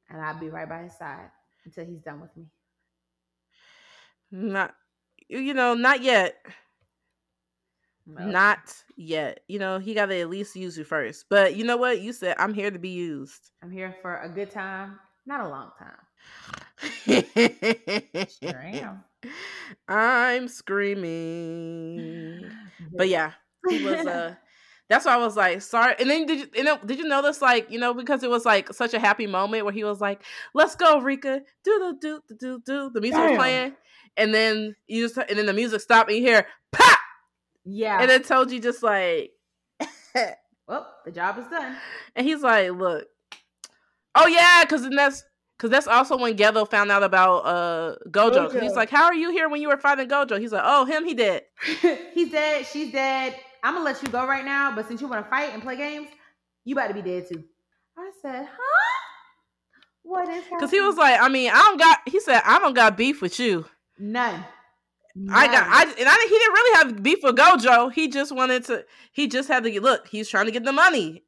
Speaker 2: And I'd be right by his side until he's done with me.
Speaker 1: Not you know, not yet.
Speaker 2: Well,
Speaker 1: Not yet. You know, he gotta at least use you first. But you know what? You said I'm here to be used.
Speaker 2: I'm here for a good time, not a long time. Sure am.
Speaker 1: I'm screaming. But yeah, he was uh that's why I was like, sorry. And then did you, you know, did you notice like, you know, because it was like such a happy moment where he was like, let's go, Rika. Do do do do do. The music was playing. And then you just and then the music stopped and you hear pop
Speaker 2: yeah.
Speaker 1: and it told you just like
Speaker 2: well, the job is done.
Speaker 1: and he's like, look. Oh yeah, because then that's because that's also when Geto found out about uh Gojo. 'Cause he's
Speaker 2: Gojo.
Speaker 1: like, How are you here when you were fighting Gojo? He's like, Oh, him, he did.
Speaker 2: he's dead. She's dead. I'm gonna let you go right now, but since you want to fight and play games, you about to be dead too. I said, huh? What is?
Speaker 1: Because he was like, I mean, I don't got he said, I don't got beef with you.
Speaker 2: none.
Speaker 1: I got I
Speaker 2: None.
Speaker 1: and I he didn't really have beef with Gojo. He just wanted to he just had to get look, he's trying to get the money.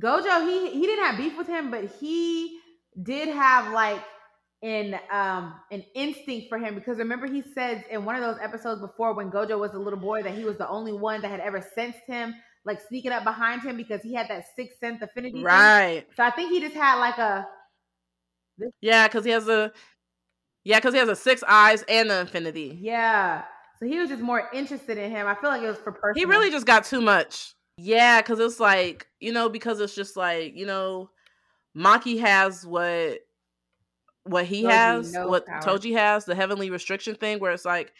Speaker 2: Gojo, he he didn't have beef with him, but he did have like an um an instinct for him because remember he said in one of those episodes before when Gojo was a little boy that he was the only one that had ever sensed him like sneaking up behind him because he had that sixth sense affinity. thing.
Speaker 1: Right.
Speaker 2: So I think he just had like a
Speaker 1: Yeah, because he has a yeah, because he has a six eyes and the infinity.
Speaker 2: yeah. So he was just more interested in him. I feel like it was for personal.
Speaker 1: He really just got too much. Yeah, because it's like, you know, because it's just like, you know, Maki has what what he has,
Speaker 2: no
Speaker 1: what
Speaker 2: power.
Speaker 1: Toji has, the heavenly restriction thing, where it's like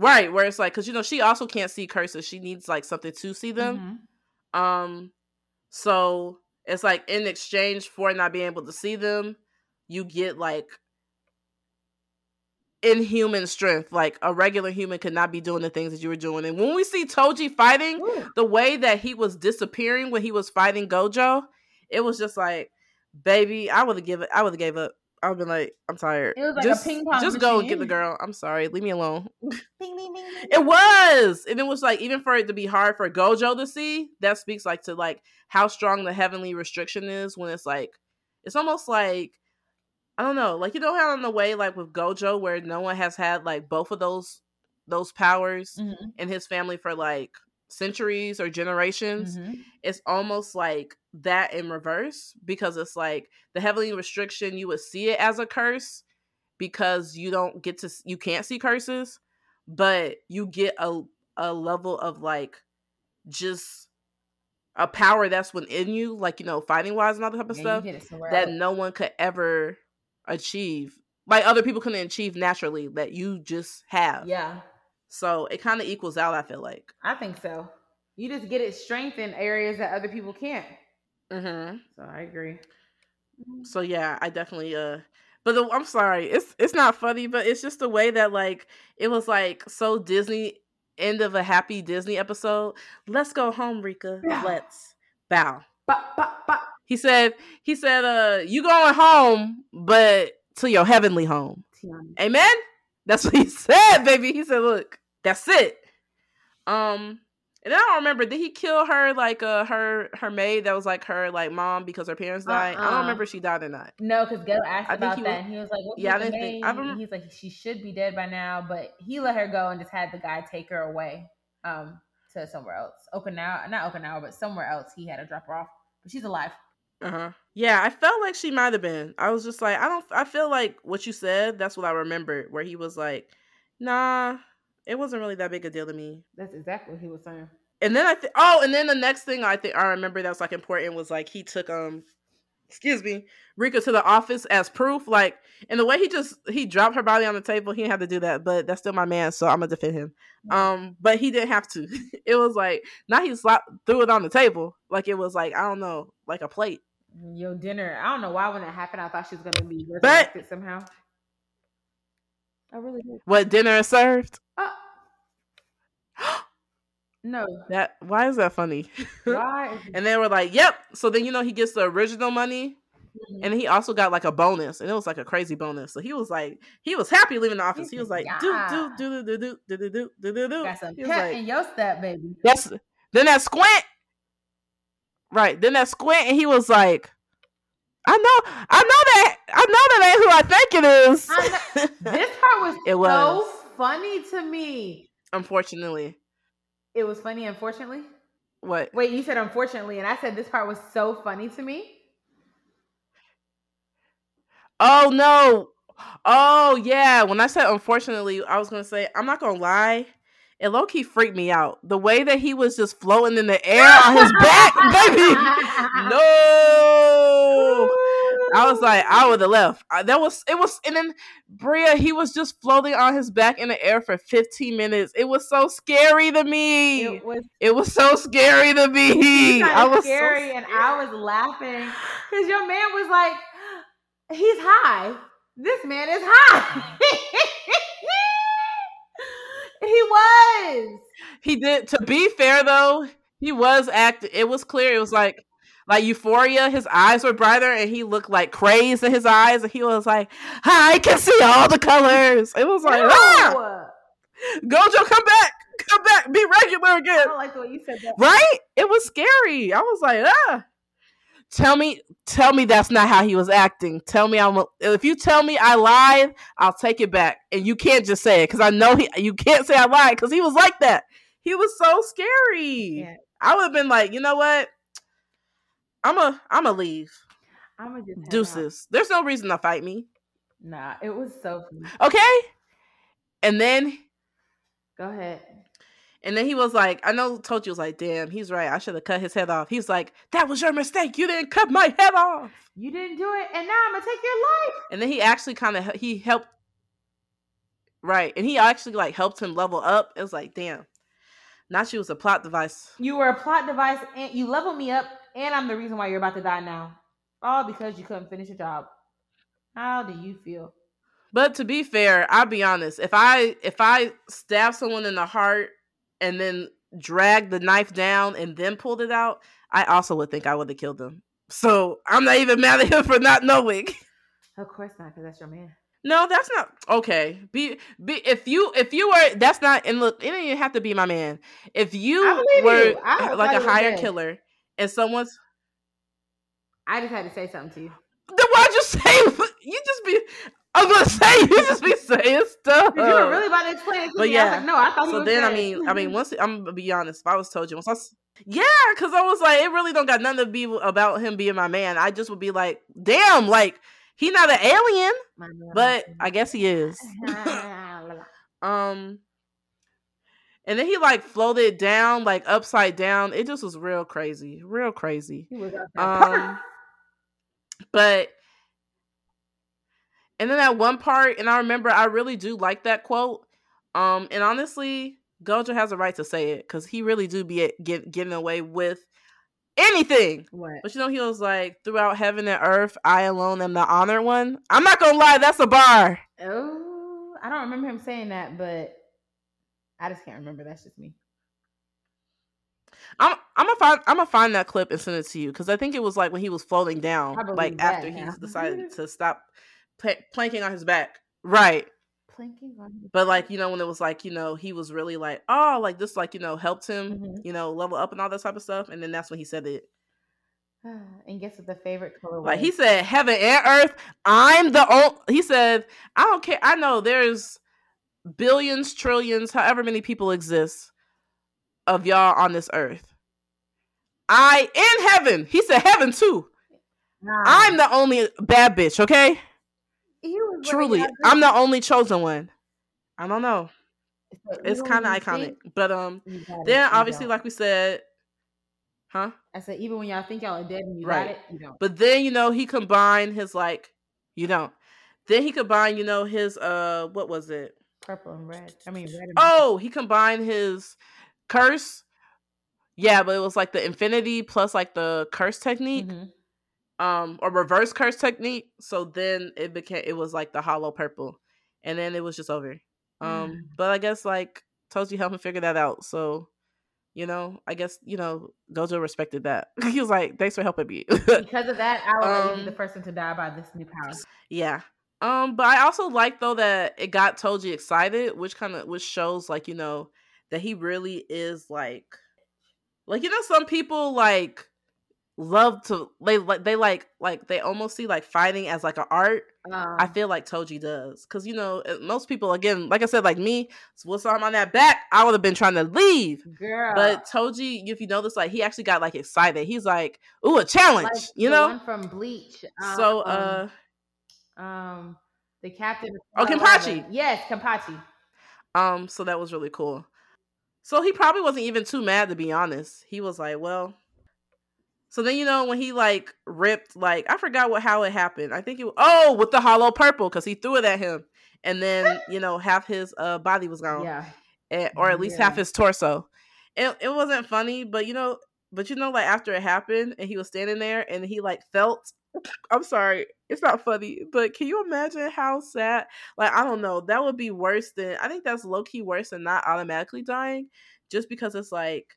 Speaker 1: Right, where it's like, because you know, she also can't see curses. She needs like something to see them.
Speaker 2: Mhm.
Speaker 1: Um, so it's like in exchange for not being able to see them, you get like inhuman strength. Like a regular human could not be doing the things that you were doing. And when we see Toji fighting,
Speaker 2: Ooh.
Speaker 1: the way that he was disappearing when he was fighting Gojo, it was just like, baby, I would have given I would have gave up. I would have been like, I'm tired.
Speaker 2: It was like a
Speaker 1: just,
Speaker 2: ping pong
Speaker 1: Just go get the girl. I'm sorry. Leave me alone.
Speaker 2: Bing, bing, bing.
Speaker 1: It was, and it was like even for it to be hard for Gojo to see, that speaks like to like how strong the heavenly restriction is when it's like it's almost like I don't know, like you know how in the way like with Gojo where no one has had like both of those those powers
Speaker 2: Mhm,
Speaker 1: in his family for like centuries or generations.
Speaker 2: mhm.
Speaker 1: It's almost like that in reverse because it's like the heavenly restriction you would see it as a curse because you don't get to you can't see curses but you get a a level of like just a power that's within you like you know fighting wise and all that type of
Speaker 2: Yeah,
Speaker 1: stuff
Speaker 2: you hit it somewhere
Speaker 1: that
Speaker 2: else.
Speaker 1: no one could ever achieve like other people couldn't achieve naturally that you just have
Speaker 2: Yeah,
Speaker 1: so it kind of equals out i feel like
Speaker 2: I think so. You just get it strength in areas that other people can't.
Speaker 1: mm-hmm.
Speaker 2: So I agree.
Speaker 1: So yeah, I definitely uh but the, I'm sorry. It's it's not funny, but it's just the way that like it was like so Disney end of a happy Disney episode. Let's go home, Rika.
Speaker 2: Yeah.
Speaker 1: Let's bow.
Speaker 2: Bop, bop, bop.
Speaker 1: He said he said uh you going home, but to your heavenly home.
Speaker 2: Tiana.
Speaker 1: Amen. That's what he said, baby. He said, "Look, that's it." Um, And I don't remember. Did he kill her like uh her her maid that was like her like mom because her parents died? I don't
Speaker 2: Uh-uh.
Speaker 1: remember if she died or not.
Speaker 2: No, because Geto asked
Speaker 1: I
Speaker 2: about that,
Speaker 1: was-
Speaker 2: and he was like,
Speaker 1: Yeah, I didn't think- I remember-
Speaker 2: He's like, she should be dead by now, but he let her go and just had the guy take her away, um, to somewhere else, Okinawa, not Okinawa, but somewhere else. He had to drop her off, but she's alive.
Speaker 1: Uh huh. Yeah, I felt like she might have been. I was just like, I don't. I feel like what you said. That's what I remembered. Where he was like, Nah, it wasn't really that big a deal to me.
Speaker 2: That's exactly what he was saying.
Speaker 1: And then I think, oh, and then the next thing I think I remember that was like important was like he took um, excuse me, Rika to the office as proof. Like, and the way he just he dropped her body on the table, he didn't have to do that. But that's still my man, so I'm gonna defend him. Um, but he didn't have to. it was like now he slapped threw it on the table, like it was like I don't know, like a plate.
Speaker 2: Your dinner. I don't know why when that happened, I thought she was gonna be
Speaker 1: But-
Speaker 2: somehow. I really did.
Speaker 1: What dinner is served?
Speaker 2: Uh, no.
Speaker 1: That why is that funny?
Speaker 2: Why?
Speaker 1: and they were like, "Yep." So then you know he gets the original money,
Speaker 2: Mhm.
Speaker 1: and he also got like a bonus, and it was like a crazy bonus. So he was like, he was happy leaving the office. He was like, "Do do do do do do do do do do do."
Speaker 2: Got some
Speaker 1: He was
Speaker 2: pep
Speaker 1: like,
Speaker 2: in your step, baby.
Speaker 1: "That's." Then that squint, right? Then that squint, and he was like, "I know, I know that, I know that ain't who I think it is."
Speaker 2: This part was
Speaker 1: It
Speaker 2: so
Speaker 1: was.
Speaker 2: funny to me.
Speaker 1: Unfortunately,
Speaker 2: It was funny, unfortunately.
Speaker 1: what?
Speaker 2: Wait, you said unfortunately, and I said this part was so funny to me.
Speaker 1: Oh no. Oh yeah. When I said unfortunately, I was gonna say I'm not gonna lie. It low key freaked me out. The way that he was just floating in the air on his back, baby. No. I was like, I would have left. I, that was it was and then Bria, he was just floating on his back in the air for 15 minutes. It was so scary to me.
Speaker 2: it was
Speaker 1: It was so scary to me. I was
Speaker 2: scary,
Speaker 1: so
Speaker 2: and I was laughing because your man was like, "He's high. This man is high." he was.
Speaker 1: He did. To be fair, though, he was acting. It was clear. It was like, like Euphoria. His eyes were brighter, and he looked like crazed in his eyes. And he was like, "I can see all the colors." It was like, ah! Gojo, come back, come back, be regular
Speaker 2: I
Speaker 1: again.
Speaker 2: don't like the way you said that.
Speaker 1: Right? It was scary. I was like, ah. Tell me, tell me that's not how he was acting. Tell me I'm. A, if you tell me I lied, I'll take it back, and you can't just say it because I know he. You can't say I lied because he was like that. He was so scary.
Speaker 2: Yeah.
Speaker 1: I would have been like, you know what? I'm a, I'm a leave.
Speaker 2: I'm gonna just head out.
Speaker 1: Deuces. There's no reason to fight me.
Speaker 2: Nah, it was so funny.
Speaker 1: Okay. And then,
Speaker 2: Go ahead.
Speaker 1: and then he was like, I know Toji was like, damn, he's right. I should have cut his head off. He's like, that was your mistake. You didn't cut my head off.
Speaker 2: You didn't do it, and now I'm gonna take your life.
Speaker 1: And then he actually kind of he helped. Right, and he actually like helped him level up. It was like, damn, Nachi was a plot device.
Speaker 2: You were a plot device, and you leveled me up, and I'm the reason why you're about to die now. All because you couldn't finish your job. How do you feel?
Speaker 1: But to be fair, I'll be honest. If I if I stab someone in the heart and then drag the knife down and then pulled it out, I also would think I would have killed them. So I'm not even mad at him for not knowing.
Speaker 2: Of course not, because that's your man.
Speaker 1: No, that's not okay. Be be if you if you were that's not and look, it didn't even have to be my man. If you were
Speaker 2: you.
Speaker 1: Like a hired killer and someone's
Speaker 2: I just had to say something to you.
Speaker 1: then why'd you say you just be I'm gonna say you just be saying stuff.
Speaker 2: You were really about to explain it to
Speaker 1: But
Speaker 2: me. I
Speaker 1: yeah.
Speaker 2: like, no, I thought
Speaker 1: so then I mean I mean once I'm gonna be honest, if I was told you once I yeah, because I was like, it really don't got nothing to be about him being my man. I just would be like, damn, like he not an alien, but I guess he is. Um, and then he like floated down, like upside down. It just was real crazy, real crazy.
Speaker 2: he was.
Speaker 1: Um, but and then that one part, and I remember I really do like that quote. Um, and honestly, Gojo has a right to say it because he really do be at, get, getting away with anything.
Speaker 2: what?
Speaker 1: But you know, he was like, throughout heaven and earth, I alone am the honored one. I'm not gonna lie, that's a bar.
Speaker 2: Oh, I don't remember him saying that, but I just can't remember. That's just me.
Speaker 1: I'm I'm gonna find I'm gonna find that clip and send it to you because I think it was like when he was floating down, like
Speaker 2: that
Speaker 1: after he decided to stop pla- planking on his back. Right.
Speaker 2: clinking on his
Speaker 1: But like, you know, when it was like, you know, he was really like, oh, like this, like, you know, helped him,
Speaker 2: Mhm.
Speaker 1: you know, level up and all that type of stuff. And then that's when he said it.
Speaker 2: and guess what the favorite color was?
Speaker 1: Like he said, heaven and earth, I'm the old. he said, I don't care. I know there's billions, trillions, however many people exist of y'all on this earth. I in heaven. He said heaven too.
Speaker 2: Nah.
Speaker 1: I'm the only bad bitch, okay?
Speaker 2: He was like,
Speaker 1: Truly. I'm the only chosen one. I don't know.
Speaker 2: so
Speaker 1: It's kind of iconic.
Speaker 2: think
Speaker 1: But um then obviously like we said, huh?
Speaker 2: I said, even when y'all think y'all are dead and you
Speaker 1: Right.
Speaker 2: got it, you don't.
Speaker 1: But then you know he combined his like you don't. Then he combined, you know, his uh what was it?
Speaker 2: Purple and red. I mean, red and
Speaker 1: Oh, he combined his curse. Yeah, but it was like the infinity plus like the curse technique,
Speaker 2: Mhm.
Speaker 1: um, or reverse curse technique. So then it became it was like the hollow purple, and then it was just over. Um,
Speaker 2: Mm.
Speaker 1: but I guess like Toji helped him figure that out. So, you know, I guess you know Gojo respected that. he was like, "Thanks for helping me."
Speaker 2: Because of that, I will let you be
Speaker 1: Um,
Speaker 2: the first one to die by this new power.
Speaker 1: Yeah. Um, but I also like though that it got Toji excited, which kind of which shows like, you know, that he really is like like you know some people like love to they like they like like they almost see like fighting as like an art.
Speaker 2: Um,
Speaker 1: I feel like Toji does cuz you know, uh, most people again, like I said like me, what's arm on that back, I would have been trying to leave.
Speaker 2: girl.
Speaker 1: But Toji, if you notice like he actually got like excited. He's like, "Ooh, a challenge."
Speaker 2: like
Speaker 1: you know?
Speaker 2: one from Bleach.
Speaker 1: so
Speaker 2: um,
Speaker 1: uh
Speaker 2: um, the captain.
Speaker 1: Oh,
Speaker 2: Scarlet Yes, Kenpachi.
Speaker 1: Um, so that was really cool. So he probably wasn't even too mad to be honest. He was like, well. So then you know when he like ripped like I forgot what how it happened. I think it oh with the hollow purple because he threw it at him, and then you know half his uh body was gone,
Speaker 2: Yeah.
Speaker 1: and, or at least half his torso. It it wasn't funny, but you know, but you know like after it happened and he was standing there and he like felt. I'm sorry, it's not funny, but can you imagine how sad? Like I don't know, that would be worse than I think that's low key worse than not automatically dying, just because it's like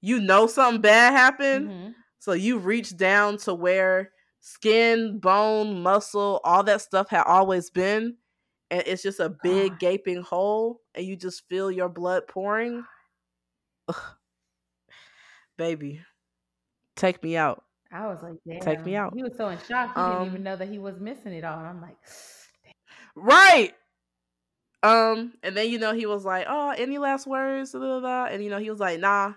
Speaker 1: you know something bad happened,
Speaker 2: Mhm.
Speaker 1: so you reach down to where skin, bone, muscle, all that stuff had always been, and it's just a big
Speaker 2: God.
Speaker 1: gaping hole, and you just feel your blood pouring. Ugh. Baby, take me out.
Speaker 2: I was like, damn.
Speaker 1: Take me out.
Speaker 2: He was so in shock. He
Speaker 1: Um,
Speaker 2: didn't even know that he was missing it all. And I'm like,
Speaker 1: Right. Um, and then you know he was like, "Oh, any last words?" Da, da, da. And you know he was like, "Nah."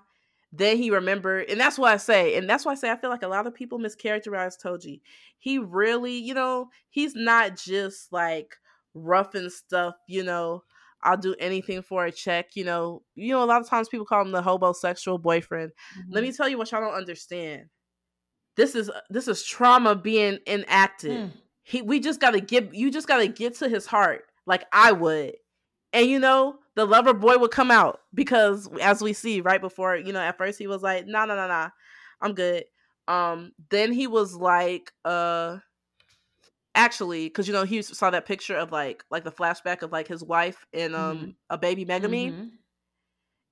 Speaker 1: Then he remembered, and that's why I say, and that's why I say I feel like a lot of people mischaracterize Toji. He really, you know, he's not just like rough and stuff. You know, I'll do anything for a check. You know, you know, a lot of times people call him the homosexual boyfriend. Let
Speaker 2: mhm.
Speaker 1: me tell you what y'all don't understand. This is this is trauma being enacted
Speaker 2: Mm.
Speaker 1: he we just gotta get you just gotta get to his heart like i would and you know the lover boy would come out because as we see right before you know at first he was like nah nah nah nah i'm good um then he was like uh actually because you know he saw that picture of like like the flashback of like his wife and um
Speaker 2: Mhm.
Speaker 1: a baby Megumi
Speaker 2: Mhm.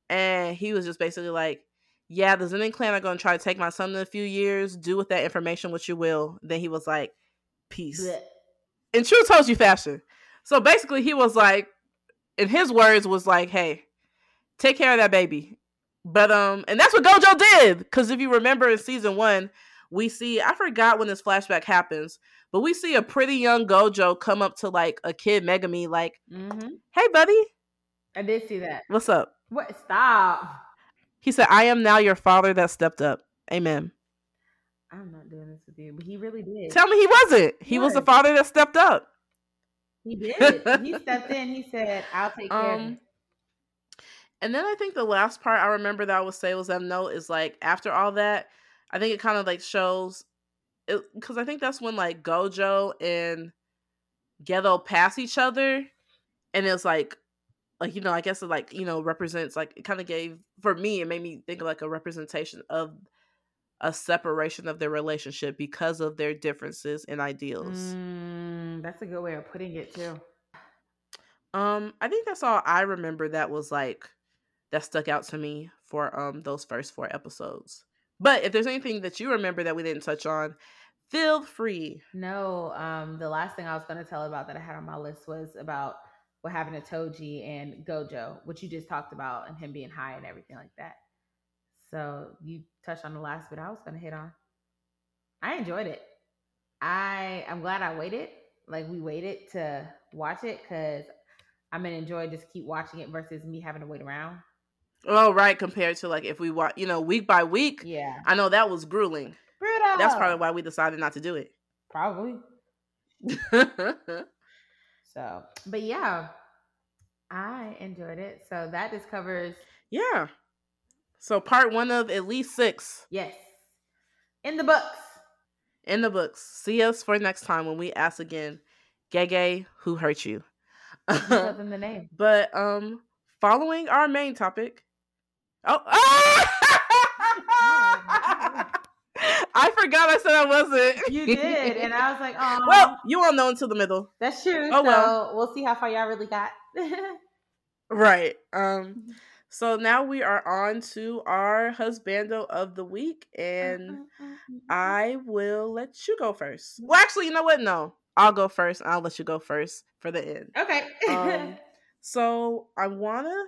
Speaker 1: and he was just basically like yeah the Zenin clan are going to try to take my son in a few years do with that information what you will then he was like peace
Speaker 2: Blech.
Speaker 1: in true Toji fashion. So basically, he was like, in his words, was like, "Hey, take care of that baby." But um, and that's what Gojo did. Because if you remember in season one, we see I forgot when this flashback happens, but we see a pretty young Gojo come up to like a kid Megumi, like,
Speaker 2: mm-hmm.
Speaker 1: "Hey, buddy,
Speaker 2: I did see that.
Speaker 1: what's up?"
Speaker 2: What? Stop.
Speaker 1: He said, "I am now your father that stepped up." Amen.
Speaker 2: I'm not doing this with you, but he really did.
Speaker 1: Tell me he wasn't. He was the father that stepped up.
Speaker 2: he did. he stepped in. He said, "I'll take care of
Speaker 1: Um. And then I think the last part I remember that I would say was that note is like after all that, I think it kind of like shows because I think that's when like Gojo and Geto pass each other, and it's like like you know I guess it like you know represents like it kind of gave for me it made me think of like a representation of a separation of their relationship because of their differences and ideals.
Speaker 2: Mm, that's a good way of putting it too.
Speaker 1: Um, I think that's all I remember that was like that stuck out to me for um those first four episodes. But if there's anything that you remember that we didn't touch on, feel free.
Speaker 2: No, um, the last thing I was going to tell about that I had on my list was about what happened to Toji and Gojo, which you just talked about, and him being high and everything like that. So you touched on the last bit I was gonna hit on. I enjoyed it. I I'm glad I waited. Like we waited to watch it because I'm gonna enjoy just keep watching it versus me having to wait around.
Speaker 1: Oh, right. Compared to like if we watch, you know, week by week.
Speaker 2: Yeah,
Speaker 1: I know that was grueling.
Speaker 2: brutal.
Speaker 1: That's probably why we decided not to do it.
Speaker 2: probably. So, but yeah, I enjoyed it. So that just covers
Speaker 1: yeah. So part one of at least six
Speaker 2: yes in the books.
Speaker 1: in the books. See us for next time when we ask again, Gege, who hurt you?
Speaker 2: Give them the name.
Speaker 1: but um, following our main topic. Oh, ah! I forgot I said I wasn't.
Speaker 2: You did, and I was like, oh,
Speaker 1: well, you won't know until the middle,
Speaker 2: that's true.
Speaker 1: oh,
Speaker 2: so
Speaker 1: well.
Speaker 2: we'll see how far y'all really got.
Speaker 1: right? Um, so now we are on to our husbando of the week, and I will let you go first. Well, actually, you know what? No, I'll go first. I'll let you go first for the end.
Speaker 2: okay.
Speaker 1: Um, so I wanna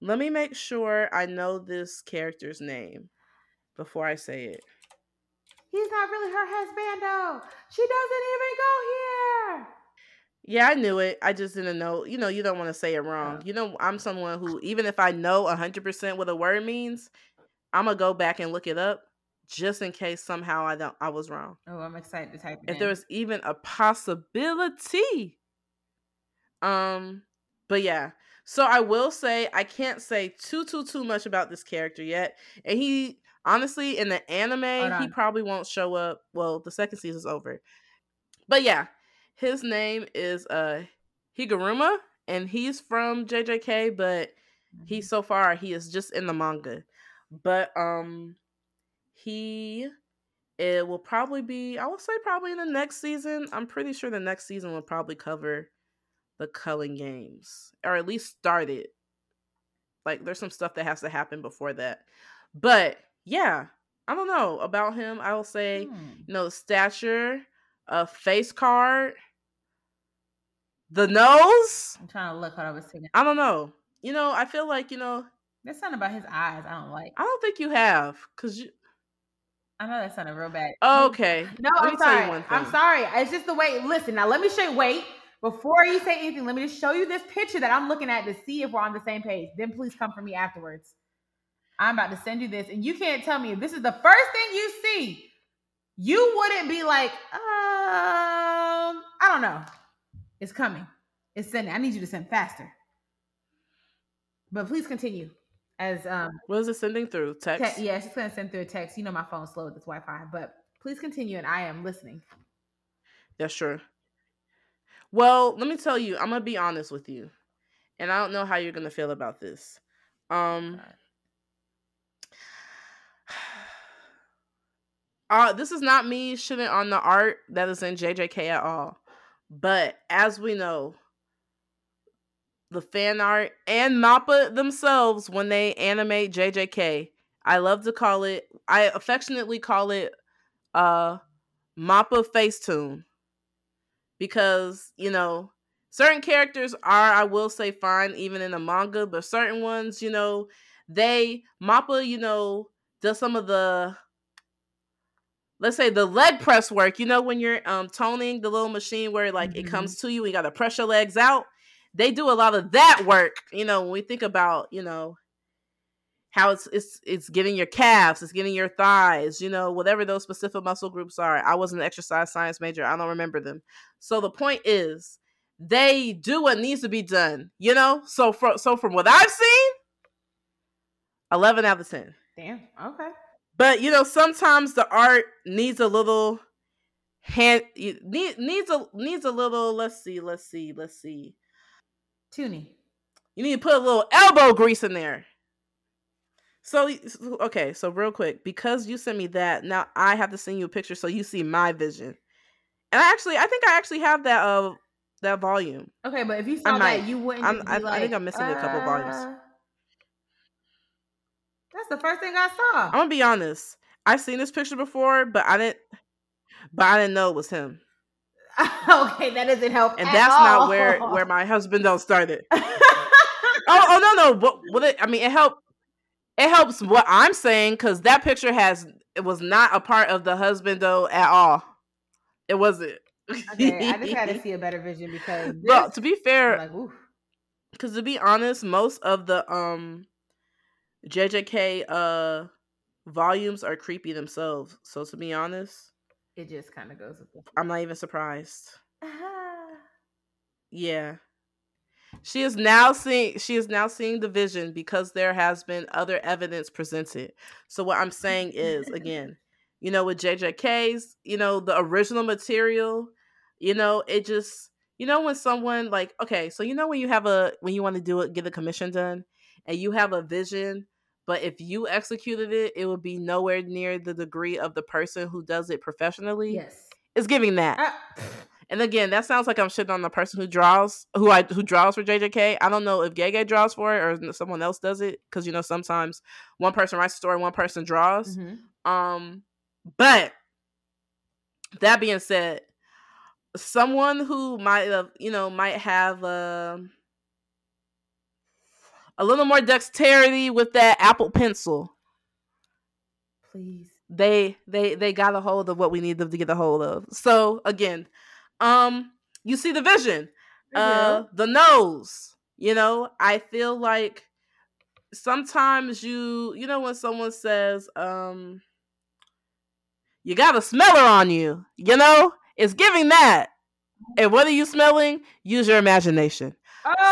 Speaker 1: let me make sure I know this character's name before I say it.
Speaker 2: He's not really her husband, though. She doesn't even go here.
Speaker 1: Yeah, I knew it. I just didn't know. You know, you don't want to say it wrong. You know, I'm someone who, even if I know 100% what a word means, I'm gonna go back and look it up just in case somehow I don't I was wrong.
Speaker 2: Oh, I'm excited to type it
Speaker 1: If
Speaker 2: in.
Speaker 1: there was even a possibility. Um, but yeah. So I will say I can't say too too too much about this character yet. And he honestly in the anime he probably won't show up. Well, the second season's over. But yeah, his name is uh Higuruma and he's from JJK, but he
Speaker 2: Mhm.
Speaker 1: so far he is just in the manga. But um he it will probably be I will say probably in the next season. I'm pretty sure the next season will probably cover the culling games. Or at least start it. Like there's some stuff that has to happen before that. But yeah, I don't know about him. I will say,
Speaker 2: Hmm.
Speaker 1: you know, stature, a face card, the nose.
Speaker 2: I'm trying to look what I was saying.
Speaker 1: I don't know. You know, I feel like, you know,
Speaker 2: There's something about his eyes I don't like.
Speaker 1: I don't think you have cuz you
Speaker 2: I know that sounded real bad.
Speaker 1: Okay.
Speaker 2: No,
Speaker 1: let
Speaker 2: I'm
Speaker 1: me tell you
Speaker 2: sorry. I'm sorry. It's just the way. Listen, now let me show you. Wait, before you say anything, let me just show you this picture that I'm looking at to see if we're on the same page. Then please come for me afterwards. I'm about to send you this, and you can't tell me if this is the first thing you see. You wouldn't be like, um, I don't know. It's coming. It's sending. I need you to send faster. But please continue. As um,
Speaker 1: What is it sending through? Text?
Speaker 2: te- yeah, she's gonna send through a text. You know my phone's slow with this Wi-Fi, but please continue, and I am listening.
Speaker 1: That's sure. Well, let me tell you, I'm gonna be honest with you. And I don't know how you're gonna feel about this. Um uh this is not me shitting on the art that is in JJK at all. But as we know, the fan art and Mappa themselves when they animate JJK, I love to call it I affectionately call it uh Mappa Facetune. Because, you know, certain characters are, I will say, fine even in the manga, but certain ones, you know, they Mappa, you know, does some of the let's say the leg press work, you know, when you're um toning the little machine where like it
Speaker 2: Mhm.
Speaker 1: comes to you, you gotta press your legs out. They do a lot of that work, you know, when we think about, you know, how it's it's it's getting your calves, it's getting your thighs, you know, whatever those specific muscle groups are. I was an exercise science major. I don't remember them. So the point is, they do what needs to be done, you know. So from so from what I've seen, eleven out of ten.
Speaker 2: Damn. Okay.
Speaker 1: But you know, sometimes the art needs a little hand need, needs a needs a little. Let's see, let's see, let's see.
Speaker 2: Toonie.
Speaker 1: You need to put a little elbow grease in there. So okay, so real quick, because you sent me that, now I have to send you a picture so you see my vision. And I actually, I think I actually have that uh that volume.
Speaker 2: Okay, but if you saw that, you wouldn't.
Speaker 1: I-
Speaker 2: be
Speaker 1: I think I'm missing a couple volumes.
Speaker 2: "Uh, That's the first thing I saw.
Speaker 1: I'm gonna be honest. I've seen this picture before, but I didn't, but I didn't know it was him.
Speaker 2: okay, that doesn't help.
Speaker 1: And that's
Speaker 2: all.
Speaker 1: not where where my husband don't started. oh, oh no, no. What what? it, I mean, it helped. It helps what I'm saying because that picture has it was not a part of the husband though at all. It wasn't.
Speaker 2: okay, I just had to see a better vision because.
Speaker 1: Well, to be fair,
Speaker 2: like,
Speaker 1: because to be honest, most of the um JJK uh volumes are creepy themselves. So to be honest,
Speaker 2: it just kind of goes with.
Speaker 1: I'm not even surprised.
Speaker 2: Ah.
Speaker 1: Yeah. She is now seeing she is now seeing the vision because there has been other evidence presented. So what I'm saying is again, you know, with JJK's, you know, the original material, you know, it just you know when someone like okay, so you know when you have a when you want to do it, get a commission done, and you have a vision, but if you executed it, it would be nowhere near the degree of the person who does it professionally.
Speaker 2: Yes.
Speaker 1: It's giving that.
Speaker 2: Ah.
Speaker 1: And again, that sounds like I'm shitting on the person who draws, who I who draws for JJK. I don't know if Gege draws for it or someone else does it because you know sometimes one person writes a story, one person draws.
Speaker 2: Mhm.
Speaker 1: Um, but that being said, someone who might have, you know, might have um a little more dexterity with that Apple Pencil.
Speaker 2: Please.
Speaker 1: They they they got a hold of what we need them to get a hold of. So again, um, you see the vision, uh, the nose. You know, I feel like sometimes you you know when someone says um you got a smeller on you you know it's giving that and what are you smelling use your imagination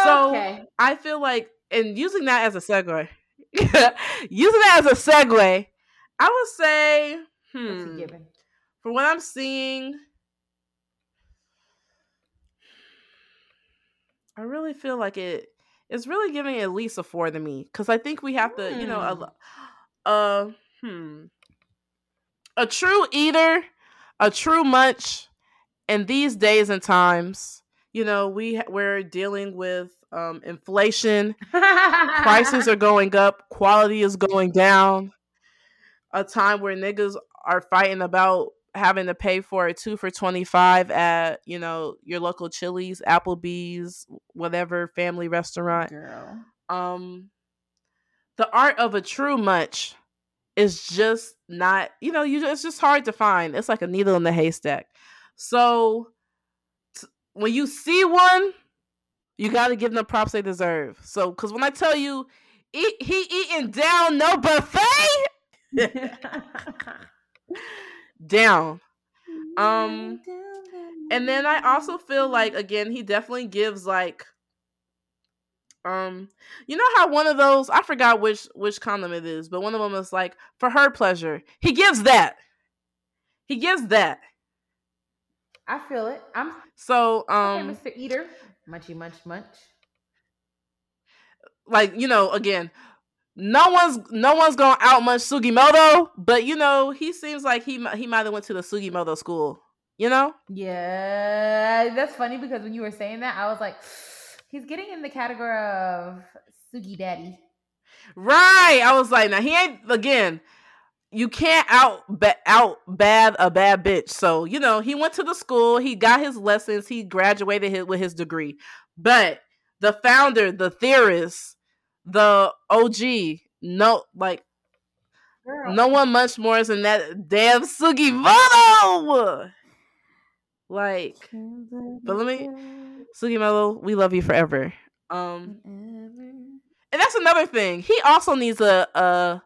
Speaker 1: So,
Speaker 2: okay.
Speaker 1: i feel like and using that as a segue using that as a segue i would say hmm, for what i'm seeing i really feel like it it's really giving at least a four to me because i think we have to you know a,
Speaker 2: Hmm.
Speaker 1: uh hmm a true eater a true munch in these days and times you know we we're dealing with um inflation prices are going up quality is going down. A time where niggas are fighting about having to pay for a two for 25 at you know your local chili's applebee's whatever family restaurant.
Speaker 2: Girl.
Speaker 1: um the art of a true munch is just not you know you it's just hard to find. It's like a needle in the haystack. So t- when you see one you got to give them the props they deserve so because when i tell you eat, he eating down no buffet down Um, and then i also feel like again he definitely gives like um you know how one of those i forgot which which condom it is but one of them is like for her pleasure he gives that he gives that
Speaker 2: I feel it. I'm
Speaker 1: so
Speaker 2: okay,
Speaker 1: um
Speaker 2: Mr. Eater. Munchy munch munch.
Speaker 1: like you know again no one's no one's gonna out munch sugimoto but you know he seems like he he might have went to the sugimoto school you know
Speaker 2: Yeah, that's funny because when you were saying that, I was like, he's getting in the category of Sugi Daddy.
Speaker 1: Right. I was like, now he ain't again. You can't out ba- out bad a bad bitch. So you know he went to the school. He got his lessons. He graduated his, with his degree. But the founder, the theorist, the OG, no, like
Speaker 2: Girl.
Speaker 1: no one much more than that damn Sugimoto. Like but let me- Sugimoto, we love you forever. Um, and that's another thing. He also needs a, a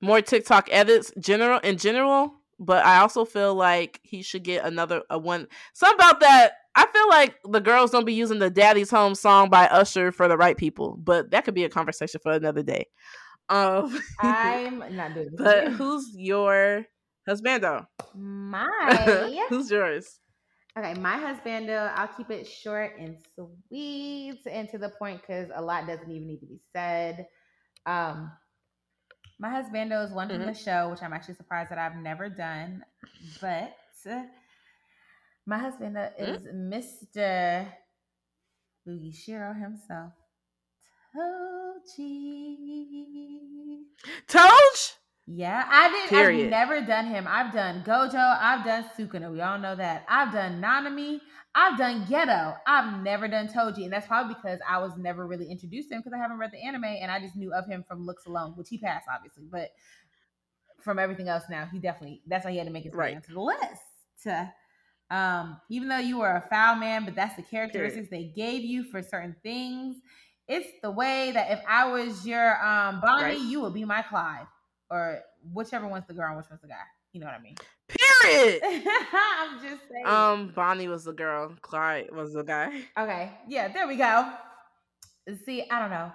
Speaker 1: more TikTok edits general in general, but I also feel like he should get another a one. Something about that. I feel like the girls don't be using the "Daddy's Home" song by Usher for the right people, but that could be a conversation for another day. Um,
Speaker 2: I'm not doing
Speaker 1: but who's your husbando?
Speaker 2: my
Speaker 1: who's yours?
Speaker 2: okay, my husband. uh, I'll keep it short and sweet and to the point because a lot doesn't even need to be said. Um, my husbando is one from
Speaker 1: Mhm.
Speaker 2: the show, which I'm actually surprised that I've never done, but my husband uh,
Speaker 1: Mm.
Speaker 2: is Mr. Shiro himself. Toji. Yeah, I didn't.
Speaker 1: Period.
Speaker 2: I've never done him. I've done Gojo. I've done Sukuna. We all know that. I've done Nanami. I've done Geto. I've never done Toji, and that's probably because I was never really introduced to him because I haven't read the anime, and I just knew of him from looks alone, which he passed obviously, but from everything else now, he definitely. That's why he had to make his way
Speaker 1: Right.
Speaker 2: onto the list. Um, even though you were a foul man, but that's the characteristics they gave you for certain things. It's the way that if I was your um Bonnie,
Speaker 1: Right.
Speaker 2: you would be my Clyde, or whichever one's the girl and which one's the guy. You know what I mean?
Speaker 1: Period.
Speaker 2: I'm just saying.
Speaker 1: Um, Bonnie was the girl. Clyde was the guy.
Speaker 2: okay, yeah, there we go. See, I don't know.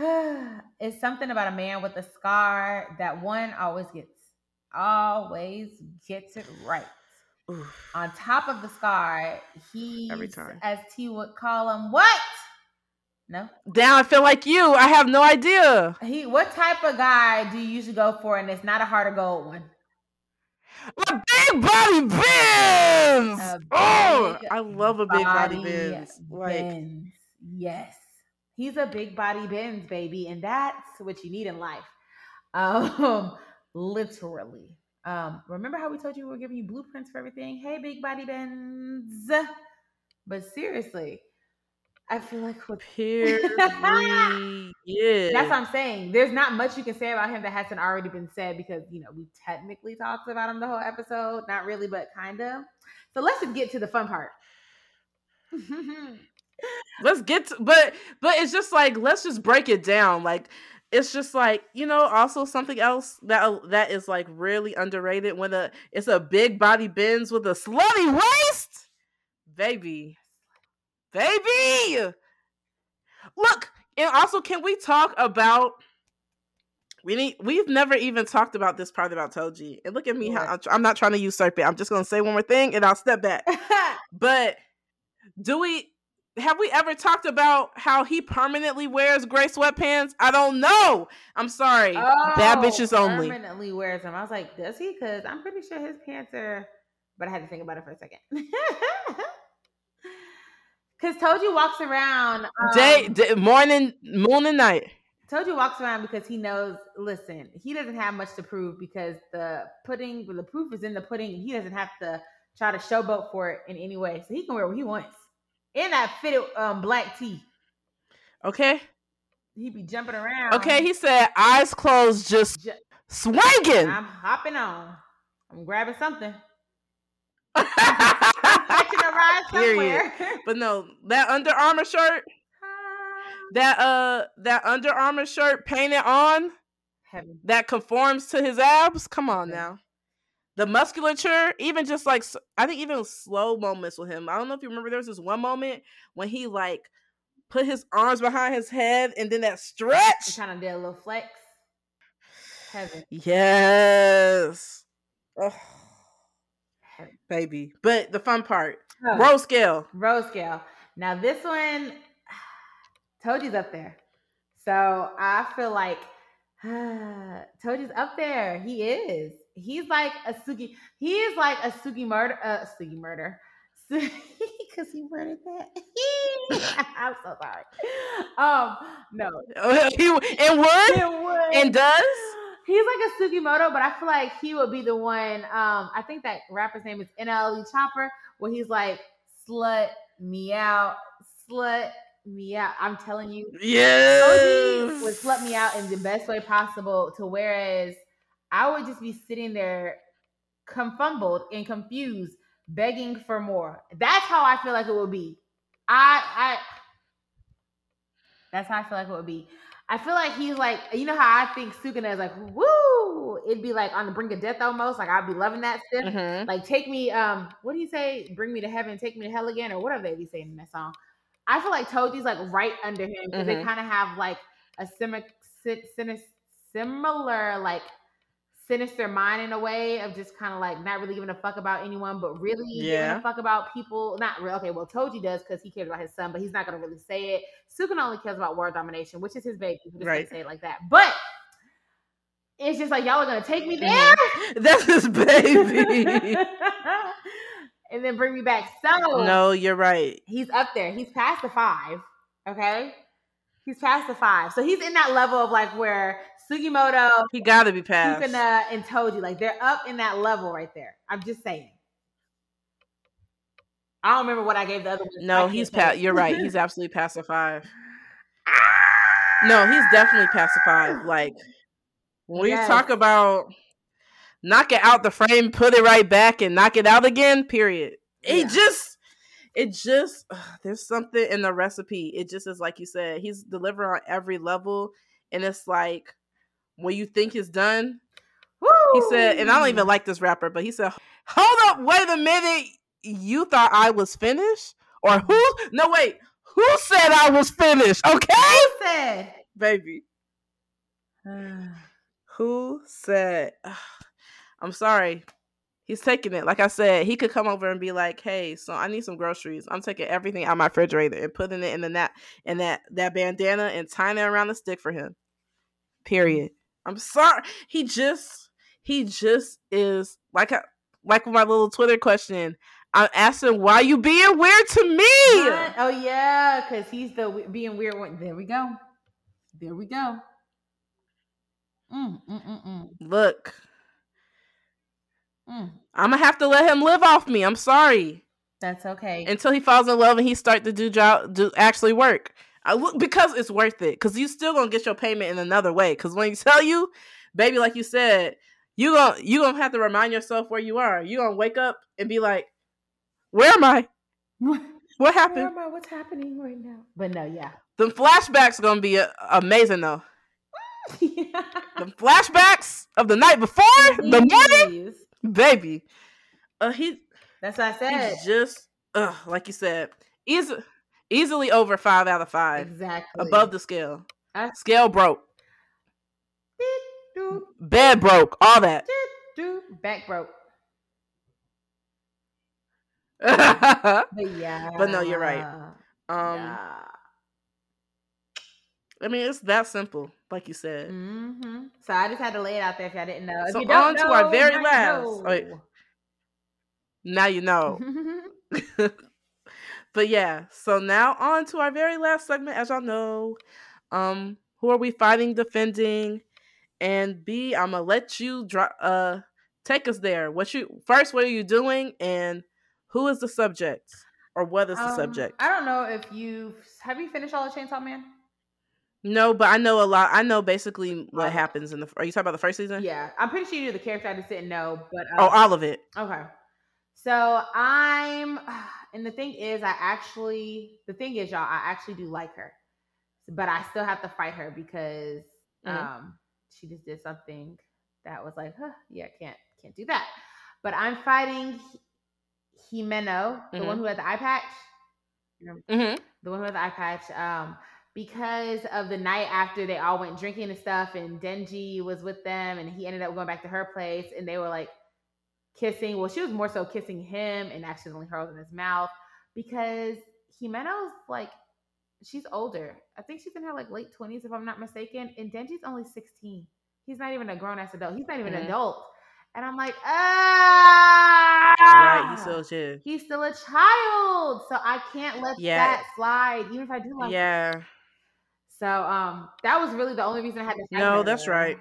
Speaker 2: it's something about a man with a scar that one always gets, always gets it right.
Speaker 1: Oof.
Speaker 2: On top of the scar, he
Speaker 1: Every time.
Speaker 2: as T would call him, what? No,
Speaker 1: Down, I feel like you. I have no idea.
Speaker 2: he. What type of guy do you usually go for? And it's not a heart of gold one.
Speaker 1: A big body bends.
Speaker 2: A
Speaker 1: Oh, I love a big body
Speaker 2: Body
Speaker 1: bends. Like
Speaker 2: Benz. Yes. He's a big body Benz, baby, and that's what you need in life. Um, literally. Um, remember how we told you we were giving you blueprints for everything? Hey, big body Benz. But seriously, I feel like with
Speaker 1: period.
Speaker 2: that's what I'm saying. There's not much you can say about him that hasn't already been said because you know we technically talked about him the whole episode. Not really, but kind of. So let's just get to the fun part.
Speaker 1: let's get to, but but it's just like let's just break it down like it's just like you know also something else that uh, that is like really underrated when a it's a big body bends with a slutty waist baby baby look and also can we talk about we need we've never even talked about this part about toji and look at me how I'm, not trying to usurp it i'm just gonna say one more thing and i'll step back but do we have we ever talked about how he permanently wears gray sweatpants? I don't know. I'm sorry. Bad oh, bitches only.
Speaker 2: Oh, Permanently wears them. I was like, does he? Because I'm pretty sure his pants are. But I had to think about it for a second. Because Toji walks around. Um,
Speaker 1: Day, day, morning, moon, and night.
Speaker 2: Toji walks around because he knows. Listen, he doesn't have much to prove because the pudding, the proof is in the pudding. and He doesn't have to try to showboat for it in any way, so he can wear what he wants. In that fitted um, black tee,
Speaker 1: Okay.
Speaker 2: he be jumping around.
Speaker 1: Okay. He said, eyes closed, just
Speaker 2: Ju-
Speaker 1: swinging.
Speaker 2: I'm hopping on. I'm grabbing something. I'm catching a ride
Speaker 1: Period.
Speaker 2: somewhere.
Speaker 1: but no, that Under Armour shirt, that uh, that Under Armour shirt painted on
Speaker 2: Heaven.
Speaker 1: that conforms to his abs. Come on now. The musculature, even just like I think even slow moments with him. I don't know if you remember there was this one moment when he like put his arms behind his head and then that
Speaker 2: He
Speaker 1: stretch.
Speaker 2: kind of did a little flex. Heaven.
Speaker 1: Yes. Ugh. Baby. But the fun part.
Speaker 2: Oh.
Speaker 1: Rose scale.
Speaker 2: Rose scale. Now this one, Toji's up there. So I feel like Toji's up there. He is. He's like a Sugi. He is like a Sugi murder. Uh, Sugi murder. Because he murdered that. I'm so sorry. Um, no.
Speaker 1: he and would
Speaker 2: It would.
Speaker 1: and does.
Speaker 2: He's like a Sugimoto, but I feel like he would be the one. Um, I think that rapper's name is NLE Choppa, where he's like, "Slut me out, slut me out." I'm telling you, Toji would slut me out in the best way possible. To whereas I would just be sitting there, confumbled and confused, begging for more. That's how I feel like it would be. I, I. That's how I feel like it would be. I feel like he's like, you know how I think Sukuna is like, woo! It'd be like on the brink of death almost. Like I'd be loving that stuff.
Speaker 1: Mhm.
Speaker 2: Like take me, um, what do you say? Bring me to heaven, take me to hell again, or whatever they be saying in that song. I feel like Toji's like right under him because they
Speaker 1: Mhm.
Speaker 2: kind of have like a simi- si- sinis- similar like sinister mind in a way of just kind of like not really giving a fuck about anyone, but really giving
Speaker 1: Yeah.
Speaker 2: a fuck about people. Not real. Okay, well, Toji does because he cares about his son, but he's not gonna really say it. Sukuna only cares about world domination, which is his baby. He just
Speaker 1: Right.
Speaker 2: say it like that, but. It's just like y'all are gonna take me
Speaker 1: Mhm.
Speaker 2: there,
Speaker 1: That's his baby.
Speaker 2: and then bring me back. So
Speaker 1: no, you're right.
Speaker 2: he's up there. He's past the five. Okay. He's past the five. So he's in that level of like where Sugimoto,
Speaker 1: He gotta be passed.
Speaker 2: Sukuna, and Toji, like they're up in that level right there. I'm just saying. I don't remember what I gave the other one.
Speaker 1: No, he's past. You're right. He's absolutely past the five. No, he's definitely past the five. Like when
Speaker 2: Yes.
Speaker 1: you talk about knock it out the frame, put it right back, and knock it out again. Period. It
Speaker 2: Yeah.
Speaker 1: just, it just, ugh, there's something in the recipe. It just is like you said. He's delivering on every level, and it's like when you think it's done, he said, and I don't even like this rapper, but he said, "Hold up, wait a minute. You thought I was finished, or who? No, wait. Who said I was finished? Okay,
Speaker 2: Who said?
Speaker 1: baby. Who said? I'm sorry. He's taking it. Like I said, he could come over and be like, "Hey, so I need some groceries. I'm taking everything out my refrigerator and putting it in the that in that that bandana and tying it around the stick for him." Period. I'm sorry. He just he just is like I, like my little Twitter question. I'm asking why you being weird to me.
Speaker 2: What? Oh yeah, because he's the being weird one. There we go. There we go. Mm, mm, mm, mm,
Speaker 1: Look,
Speaker 2: mm.
Speaker 1: I'm gonna have to let him live off me. I'm sorry.
Speaker 2: That's okay.
Speaker 1: until he falls in love and he start to do job do actually work. I look because it's worth it because you still gonna get your payment in another way. Because when you tell you, baby, like you said, you gonna you gonna have to remind yourself where you are. You gonna wake up and be like, "Where am I?
Speaker 2: What
Speaker 1: What
Speaker 2: Where
Speaker 1: happened?"
Speaker 2: am I? What's happening right now? But no, yeah.
Speaker 1: The flashbacks gonna be uh, amazing though. The flashbacks of the night before, the morning, baby. Uh, he
Speaker 2: That's what I said.
Speaker 1: he's just uh, like you said, easy, easily over five out of five.
Speaker 2: Exactly.
Speaker 1: above the scale.
Speaker 2: I-
Speaker 1: Scale broke, bed broke, all that.
Speaker 2: Back broke. But yeah.
Speaker 1: But no, you're right. Um,
Speaker 2: yeah.
Speaker 1: I mean, it's that simple, like you said.
Speaker 2: hmm So I just had to lay it out there if y'all didn't know. If
Speaker 1: So on to our very
Speaker 2: you
Speaker 1: last-
Speaker 2: know.
Speaker 1: wait. Now you know. but yeah, so now on to our very last segment. As y'all know, um, who are we fighting, defending, and B, I'm gonna let you drop. Uh, take us there. What you first? What are you doing? And who is the subject, or what is the
Speaker 2: Um,
Speaker 1: subject?
Speaker 2: I don't know if you have you finished all the Chainsaw Man.
Speaker 1: No, but I know a lot. I know basically what
Speaker 2: Oh.
Speaker 1: happens in the. Are you talking about the first season?
Speaker 2: Yeah, I'm pretty sure you knew the character. I just didn't know. But
Speaker 1: Oh,
Speaker 2: uh,
Speaker 1: all of it.
Speaker 2: Okay. So I'm, and the thing is, I actually, the thing is, y'all, I actually do like her, but I still have to fight her because
Speaker 1: Mhm.
Speaker 2: um she just did something that was like, huh, yeah, can't can't do that. But I'm fighting Hi- Himeno, the
Speaker 1: Mhm.
Speaker 2: one who had the eye patch,
Speaker 1: Mm-hmm.
Speaker 2: the one who had the eye patch, um, because of the night after they all went drinking and stuff, and Denji was with them, and he ended up going back to her place, and they were like kissing. Well, she was more so kissing him and accidentally hurled in his mouth because Himeno's like she's older. I think she's in her like late twenties, if I'm not mistaken, and Denji's only 16. He's not even a grown ass adult. He's not even
Speaker 1: Mhm.
Speaker 2: an adult. And I'm like, ah,
Speaker 1: Right. He still shit.
Speaker 2: he's still a child, so I can't let
Speaker 1: Yeah.
Speaker 2: that slide, even if I do like. him.
Speaker 1: Yeah.
Speaker 2: So um, that was really the only reason I had to.
Speaker 1: No, that's right.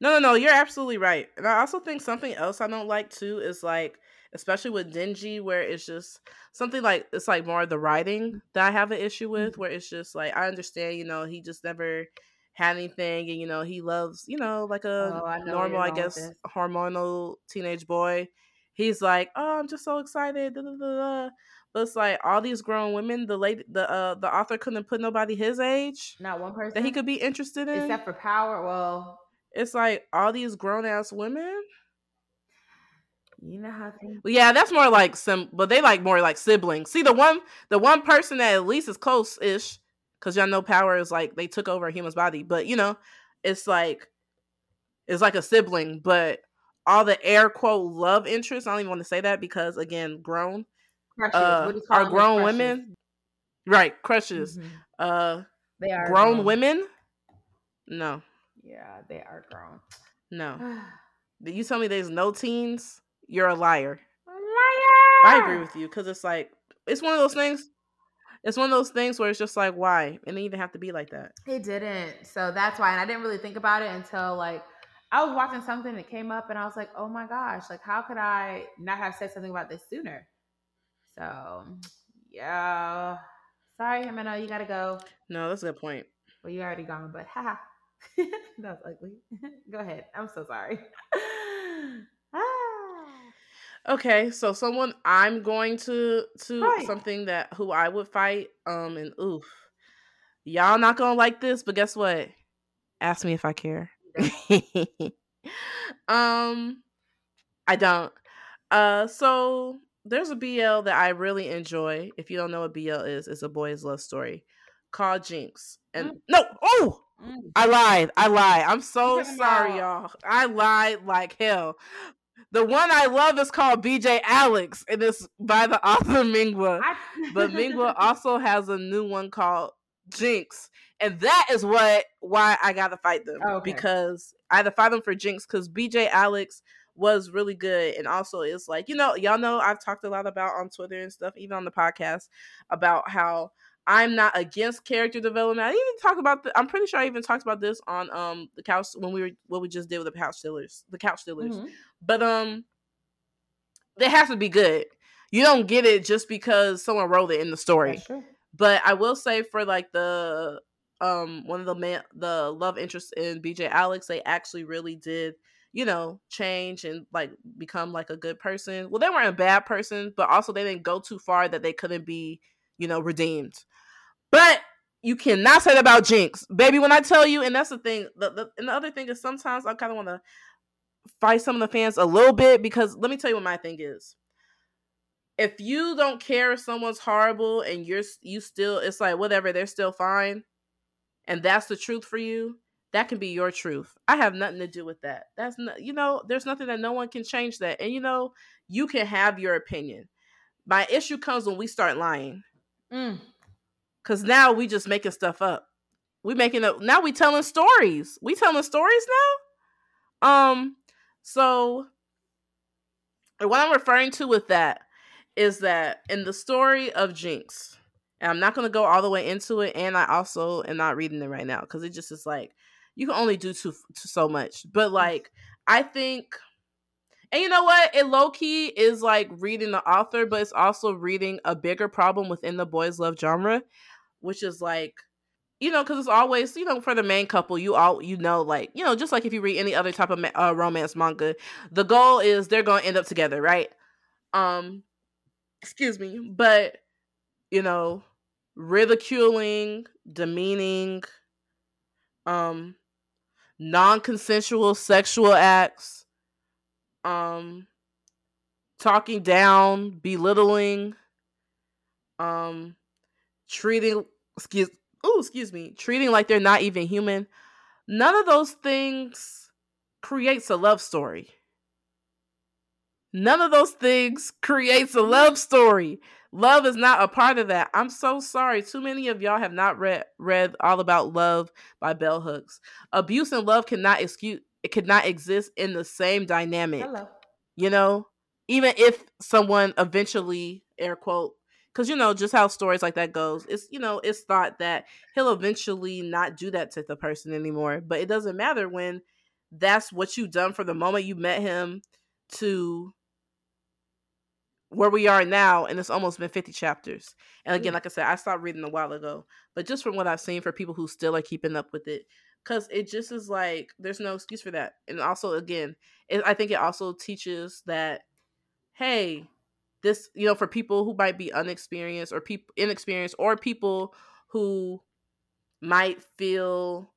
Speaker 1: No, no, no. You're absolutely right. And I also think something else I don't like too is like, especially with Denji, where it's just something like it's like more the writing that I have an issue with,
Speaker 2: Mm-hmm.
Speaker 1: where it's just like I understand, you know, he just never had anything, and you know, he loves, you know, like a
Speaker 2: Oh, I know
Speaker 1: normal, I guess, hormonal teenage boy. He's like, oh, I'm just so excited. Da, da, da. But it's like all these grown women. The lady, the uh, the author couldn't put nobody his age
Speaker 2: Not one person
Speaker 1: that he could be interested in.
Speaker 2: except for power. Well,
Speaker 1: It's like all these grown ass women.
Speaker 2: you know how things.
Speaker 1: Yeah, that's more like some, but they like more like siblings. See, the one, the one person that at least is close ish, because y'all know power is like they took over a human's body, but you know, it's like, it's like a sibling, but all the air quote love interest. I don't even want to say that because again, grown,
Speaker 2: Crushes.
Speaker 1: uh,
Speaker 2: What do you call
Speaker 1: are grown
Speaker 2: Crushes.
Speaker 1: women, right? Crushes,
Speaker 2: Mhm.
Speaker 1: uh,
Speaker 2: They are
Speaker 1: grown women. No,
Speaker 2: Yeah, they are grown.
Speaker 1: no. You tell me there's no teens, you're a liar.
Speaker 2: Liar!
Speaker 1: I agree with you because it's like it's one of those things. it's one of those things where it's just like, why? It didn't even have to be like that.
Speaker 2: It didn't. So that's why. And I didn't really think about it until like I was watching something that came up and I was like, oh my gosh, like how could I not have said something about this sooner? So yeah. Sorry, Himeno, you gotta go.
Speaker 1: No, that's a good point.
Speaker 2: Well, you already gone, but haha. that was ugly. go ahead. I'm so sorry.
Speaker 1: Okay, so someone I'm going to to right. something that who I would fight. Um, and oof, y'all not gonna like this, but guess what? Ask me if I care. um, I don't. Uh, so there's a BL that I really enjoy. If you don't know what BL is, it's a boys' love story called Jinx. And mm. no, oh, mm. I lied. I lied. I'm so sorry, y'all. I lied like hell. The one I love is called BJ Alex, and it's by the author Mingwa. I... but Mingwa also has a new one called Jinx, and that is what why I gotta fight them oh, okay. because I had to fight them for Jinx because BJ Alex was really good, and also it's like you know y'all know I've talked a lot about on Twitter and stuff, even on the podcast about how I'm not against character development. I even talk about the, I'm pretty sure I even talked about this on um the couch when we were what we just did with the couch stealers, the couch stealers. Mm-hmm. But um they have to be good. You don't get it just because someone wrote it in the story. But I will say for like the um one of the man the love interest in BJ Alex, they actually really did, you know, change and like become like a good person. Well, they weren't a bad person, but also they didn't go too far that they couldn't be, you know, redeemed. But you cannot say that about Jinx, baby. When I tell you, and that's the thing. The, the and the other thing is sometimes I kind of want to fight some of the fans a little bit because let me tell you what my thing is. If you don't care if someone's horrible and you're you still, it's like whatever, they're still fine, and that's the truth for you. That can be your truth. I have nothing to do with that. That's not, you know, there's nothing that no one can change that, and you know, you can have your opinion. My issue comes when we start lying. Mm. Cause now we just making stuff up. We making up now we telling stories. We telling stories now. Um, so what I'm referring to with that is that in the story of Jinx, and I'm not gonna go all the way into it, and I also am not reading it right now because it just is like you can only do too, too so much. But like I think and you know what? It low key is like reading the author, but it's also reading a bigger problem within the boys love genre which is like you know because it's always you know for the main couple you all you know like you know just like if you read any other type of uh, romance manga the goal is they're going to end up together right um excuse me but you know ridiculing demeaning um non-consensual sexual acts um talking down belittling um treating excuse oh excuse me treating like they're not even human. None of those things creates a love story. None of those things creates a love story. Love is not a part of that. I'm so sorry. Too many of y'all have not read read all about love by bell hooks. Abuse and love cannot excuse it not exist in the same dynamic Hello. you know? Even if someone eventually air quote because you know just how stories like that goes it's you know it's thought that he'll eventually not do that to the person anymore but it doesn't matter when that's what you've done from the moment you met him to where we are now and it's almost been 50 chapters. And again mm. like i said i stopped reading a while ago but just from what i've seen for people who still are keeping up with it because it just is like there's no excuse for that and also again it, i think it also teaches that hey this you know for people who might be unexperienced or people inexperienced or people who might feel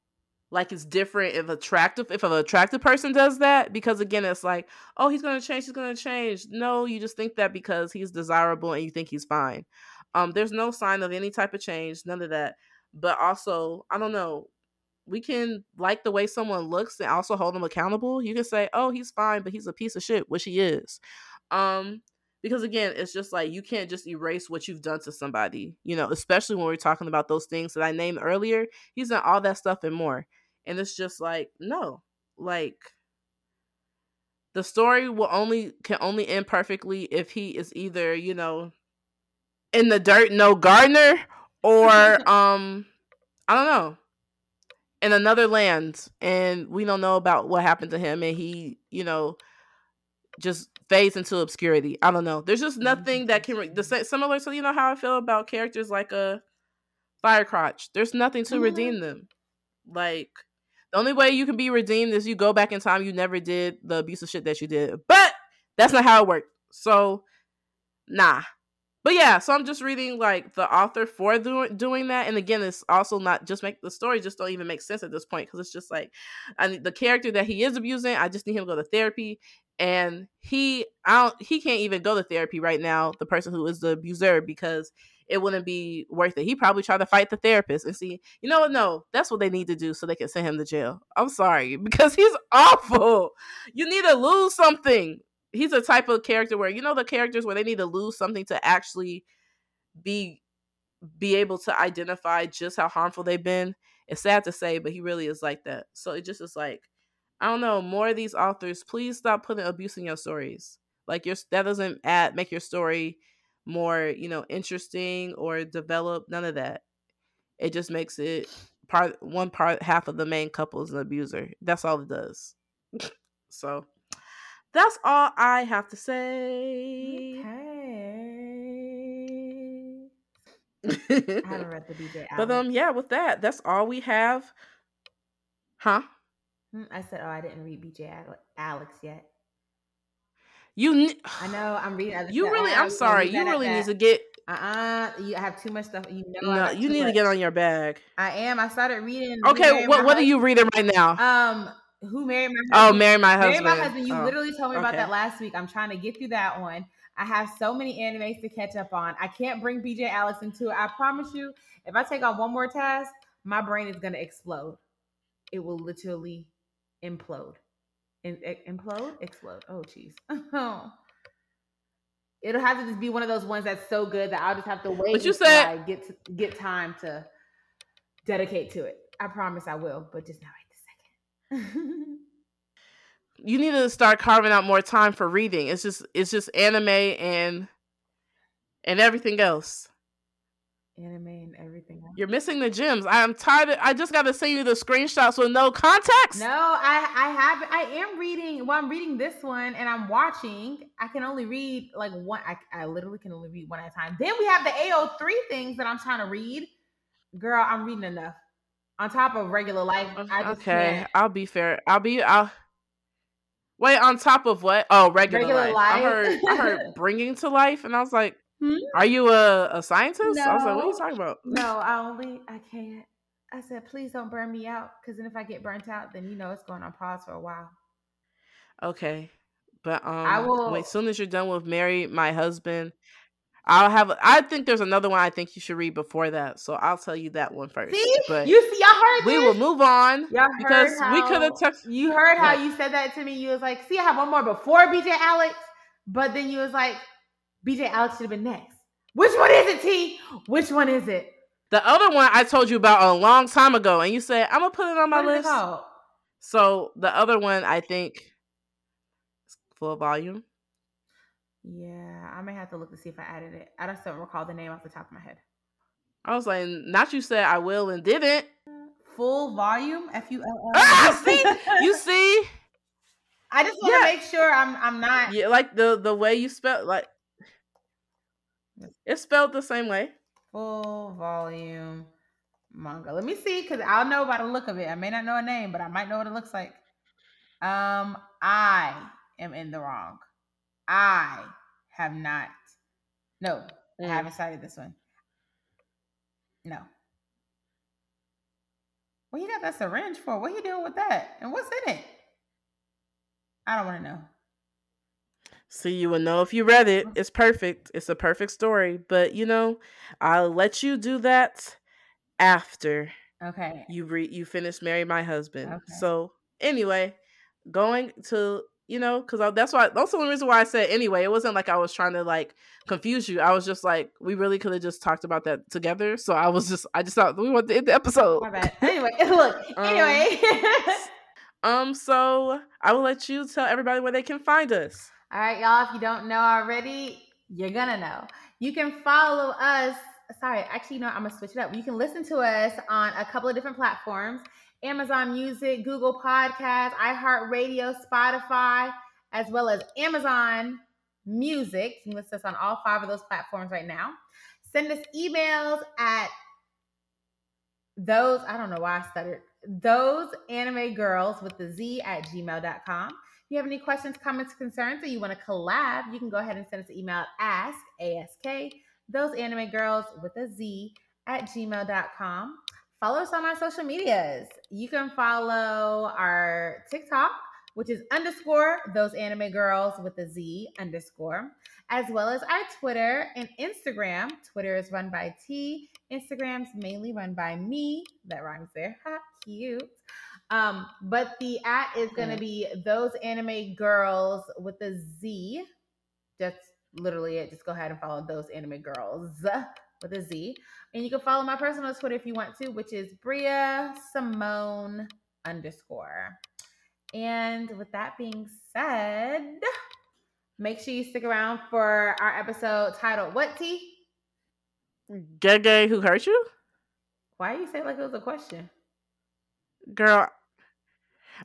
Speaker 1: like it's different if attractive if an attractive person does that because again it's like oh he's gonna change he's gonna change. No you just think that because he's desirable and you think he's fine. Um there's no sign of any type of change none of that but also i don't know we can like the way someone looks and also hold them accountable you can say oh he's fine but he's a piece of shit which he is. Um because again it's just like you can't just erase what you've done to somebody you know especially when we're talking about those things that i named earlier he's done all that stuff and more. And it's just like no like the story will only can only end perfectly if he is either you know in the dirt, no gardener, or um, I don't know, in another land, and we don't know about what happened to him, and he, you know, just fades into obscurity. I don't know. There's just nothing that can re- the similar to you know how I feel about characters like a Firecrotch. There's nothing to
Speaker 2: Mhm.
Speaker 1: redeem them. Like the only way you can be redeemed is you go back in time. You never did the abusive shit that you did, but that's not how it worked. So, nah. But yeah, so I'm just reading like the author for doing doing that, and again, it's also not just make the story just don't even make sense at this point because it's just like, I mean, the character that he is abusing, I just need him to go to therapy, and he, I don't, he can't even go to therapy right now. The person who is the abuser because it wouldn't be worth it. He probably tried to fight the therapist and see, you know what? No, that's what they need to do so they can send him to jail. I'm sorry because he's awful. You need to lose something. He's a type of character where you know the characters where they need to lose something to actually be be able to identify just how harmful they've been. It's sad to say, but he really is like that. So it just is like, I don't know. More of these authors, please stop putting abuse in your stories. Like your that doesn't add make your story more you know interesting or develop none of that it just makes it part one part half of the main couple is an abuser that's all it does so that's all i have to say
Speaker 2: Okay. I haven't read the BJ
Speaker 1: but um yeah with that that's all we have huh
Speaker 2: Mm, I said, oh, I didn't read BJ Alex yet.
Speaker 1: you ne-
Speaker 2: I know I'm reading. I
Speaker 1: you
Speaker 2: said,
Speaker 1: really i'm sorry you really need to get
Speaker 2: Uh-uh. You have too much stuff. You know.
Speaker 1: No you need to get on your bag
Speaker 2: I am. I started reading.
Speaker 1: Okay what what are you reading right now
Speaker 2: Um, who married my
Speaker 1: oh
Speaker 2: husband?
Speaker 1: marry my
Speaker 2: Marry
Speaker 1: husband
Speaker 2: my husband. You
Speaker 1: Oh.
Speaker 2: literally told me about that last week. I'm trying to get through that one. I have so many animes to catch up on. I can't bring BJ Alex into it. I promise you, if I take on one more task, my brain is gonna explode. It will literally implode. In, implode? Explode. Oh, jeez. It'll have to just be one of those ones that's so good that I'll just have to wait
Speaker 1: But you
Speaker 2: until
Speaker 1: said-
Speaker 2: I get to, get time to dedicate to it. I promise I will, but just not right this second.
Speaker 1: you need to start carving out more time for reading. It's just it's just anime and and everything else.
Speaker 2: Anime and everything else.
Speaker 1: You're missing the gems. I'm tired. Of, I just got to send you the screenshots with no context.
Speaker 2: No, I I have I am reading. Well, I'm reading this one and I'm watching. I can only read like one. I, I literally can only read one at a time. Then we have the AO3 things that I'm trying to read. Girl, I'm reading enough. On top of regular life, I just
Speaker 1: okay,
Speaker 2: can't.
Speaker 1: I'll be fair. I'll be. I'll wait. On top of what? Oh, regular,
Speaker 2: Regular
Speaker 1: life. I heard. I heard bringing to life, and I was like,
Speaker 2: Hmm?
Speaker 1: "Are you a, a scientist?" I was like, "What are you talking about?"
Speaker 2: No, I only I can't. I said, please don't burn me out, because then if I get burnt out, then you know it's going on pause for a while.
Speaker 1: Okay, but um,
Speaker 2: I will-
Speaker 1: Wait, soon as you're done with "Marry My Husband," I'll have. I think there's another one I think you should read before that, so I'll tell you that one first.
Speaker 2: See,
Speaker 1: but
Speaker 2: you see, y'all heard
Speaker 1: we
Speaker 2: this?
Speaker 1: will move on
Speaker 2: Y'all
Speaker 1: because
Speaker 2: heard
Speaker 1: we could have
Speaker 2: how-
Speaker 1: text.
Speaker 2: You heard how
Speaker 1: What?
Speaker 2: you said that to me. You was like, "See, I have one more before BJ Alex," but then you was like, "BJ Alex should have been next." Which one is it, T? Which one is it?
Speaker 1: The other one I told you about a long time ago, and you said I'm gonna put it on my
Speaker 2: What
Speaker 1: list. So the other one I think full volume.
Speaker 2: Yeah, I may have to look to see if I added it. I just don't recall the name off the top of my head.
Speaker 1: I was like, not you said I will and didn't.
Speaker 2: Full volume, F U L L.
Speaker 1: Ah, see, you see,
Speaker 2: I just want to
Speaker 1: Yeah.
Speaker 2: make sure I'm I'm not.
Speaker 1: yeah, like the the way you spell like it's spelled the same way.
Speaker 2: full volume manga. Let me see, because I'll know by the look of it. I may not know a name, but I might know what it looks like. Um, I am in the wrong. I have not. No, I
Speaker 1: Mm.
Speaker 2: haven't started this one. No. What you got that syringe for? What you doing with that? And what's in it? I don't want to know.
Speaker 1: See, you will know if you read it. It's perfect. It's a perfect story. But you know, I'll let you do that after
Speaker 2: Okay.
Speaker 1: you read you finish marry my husband
Speaker 2: Okay.
Speaker 1: so anyway going to you know because that's why that's the only reason why i said anyway it wasn't like i was trying to like confuse you i was just like we really could have just talked about that together so i was just i just thought we wanted to end the episode
Speaker 2: My bad. Anyway, look.
Speaker 1: Um,
Speaker 2: Anyway.
Speaker 1: um so i will let you tell everybody where they can find us
Speaker 2: All right, y'all. If you don't know already, You're gonna know. You can follow us. Sorry, actually, no, I'm gonna switch it up. You can listen to us on a couple of different platforms Amazon Music, Google Podcasts, iHeartRadio, Spotify, as well as Amazon Music. You can listen us on all five of those platforms right now. Send us emails at those, I don't know why I stuttered, those anime girls with the Z at gmail.com. If you have any questions, comments, concerns, or you want to collab, you can go ahead and send us an email at ask, A-S-K, those anime girls with a Z at gmail.com. Follow us on our social medias. You can follow our TikTok, which is underscore those anime girls with a Z underscore, as well as our Twitter and Instagram. Twitter is run by T, Instagram's mainly run by me. That rhymes there. Ha, cute. Um, but the at is going to be those anime girls with a Z. That's literally it. Just go ahead and follow those anime girls with a Z. And you can follow my personal Twitter if you want to, which is Bria Simone underscore. And with that being said, make sure you stick around for our episode titled What T?
Speaker 1: Gay who hurt you?
Speaker 2: Why do you say like it was a question?
Speaker 1: Girl.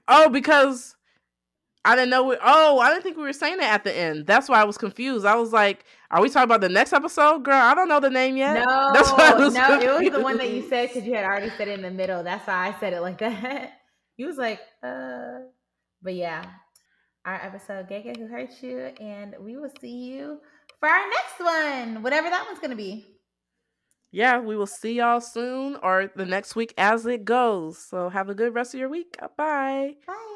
Speaker 1: Oh, because I didn't know. We, oh, I didn't think we were saying that at the end. That's why I was confused. I was like, "Are we talking about the next episode, girl?" I don't know the name yet.
Speaker 2: No, That's why no, confused. it was the one that you said because you had already said it in the middle. That's why I said it like that. You was like, "Uh," but yeah, our episode "Gege Who Hurt You," and we will see you for our next one, whatever that one's gonna be.
Speaker 1: Yeah, we will see y'all soon or the next week as it goes. So have a good rest of your week. Bye.
Speaker 2: Bye.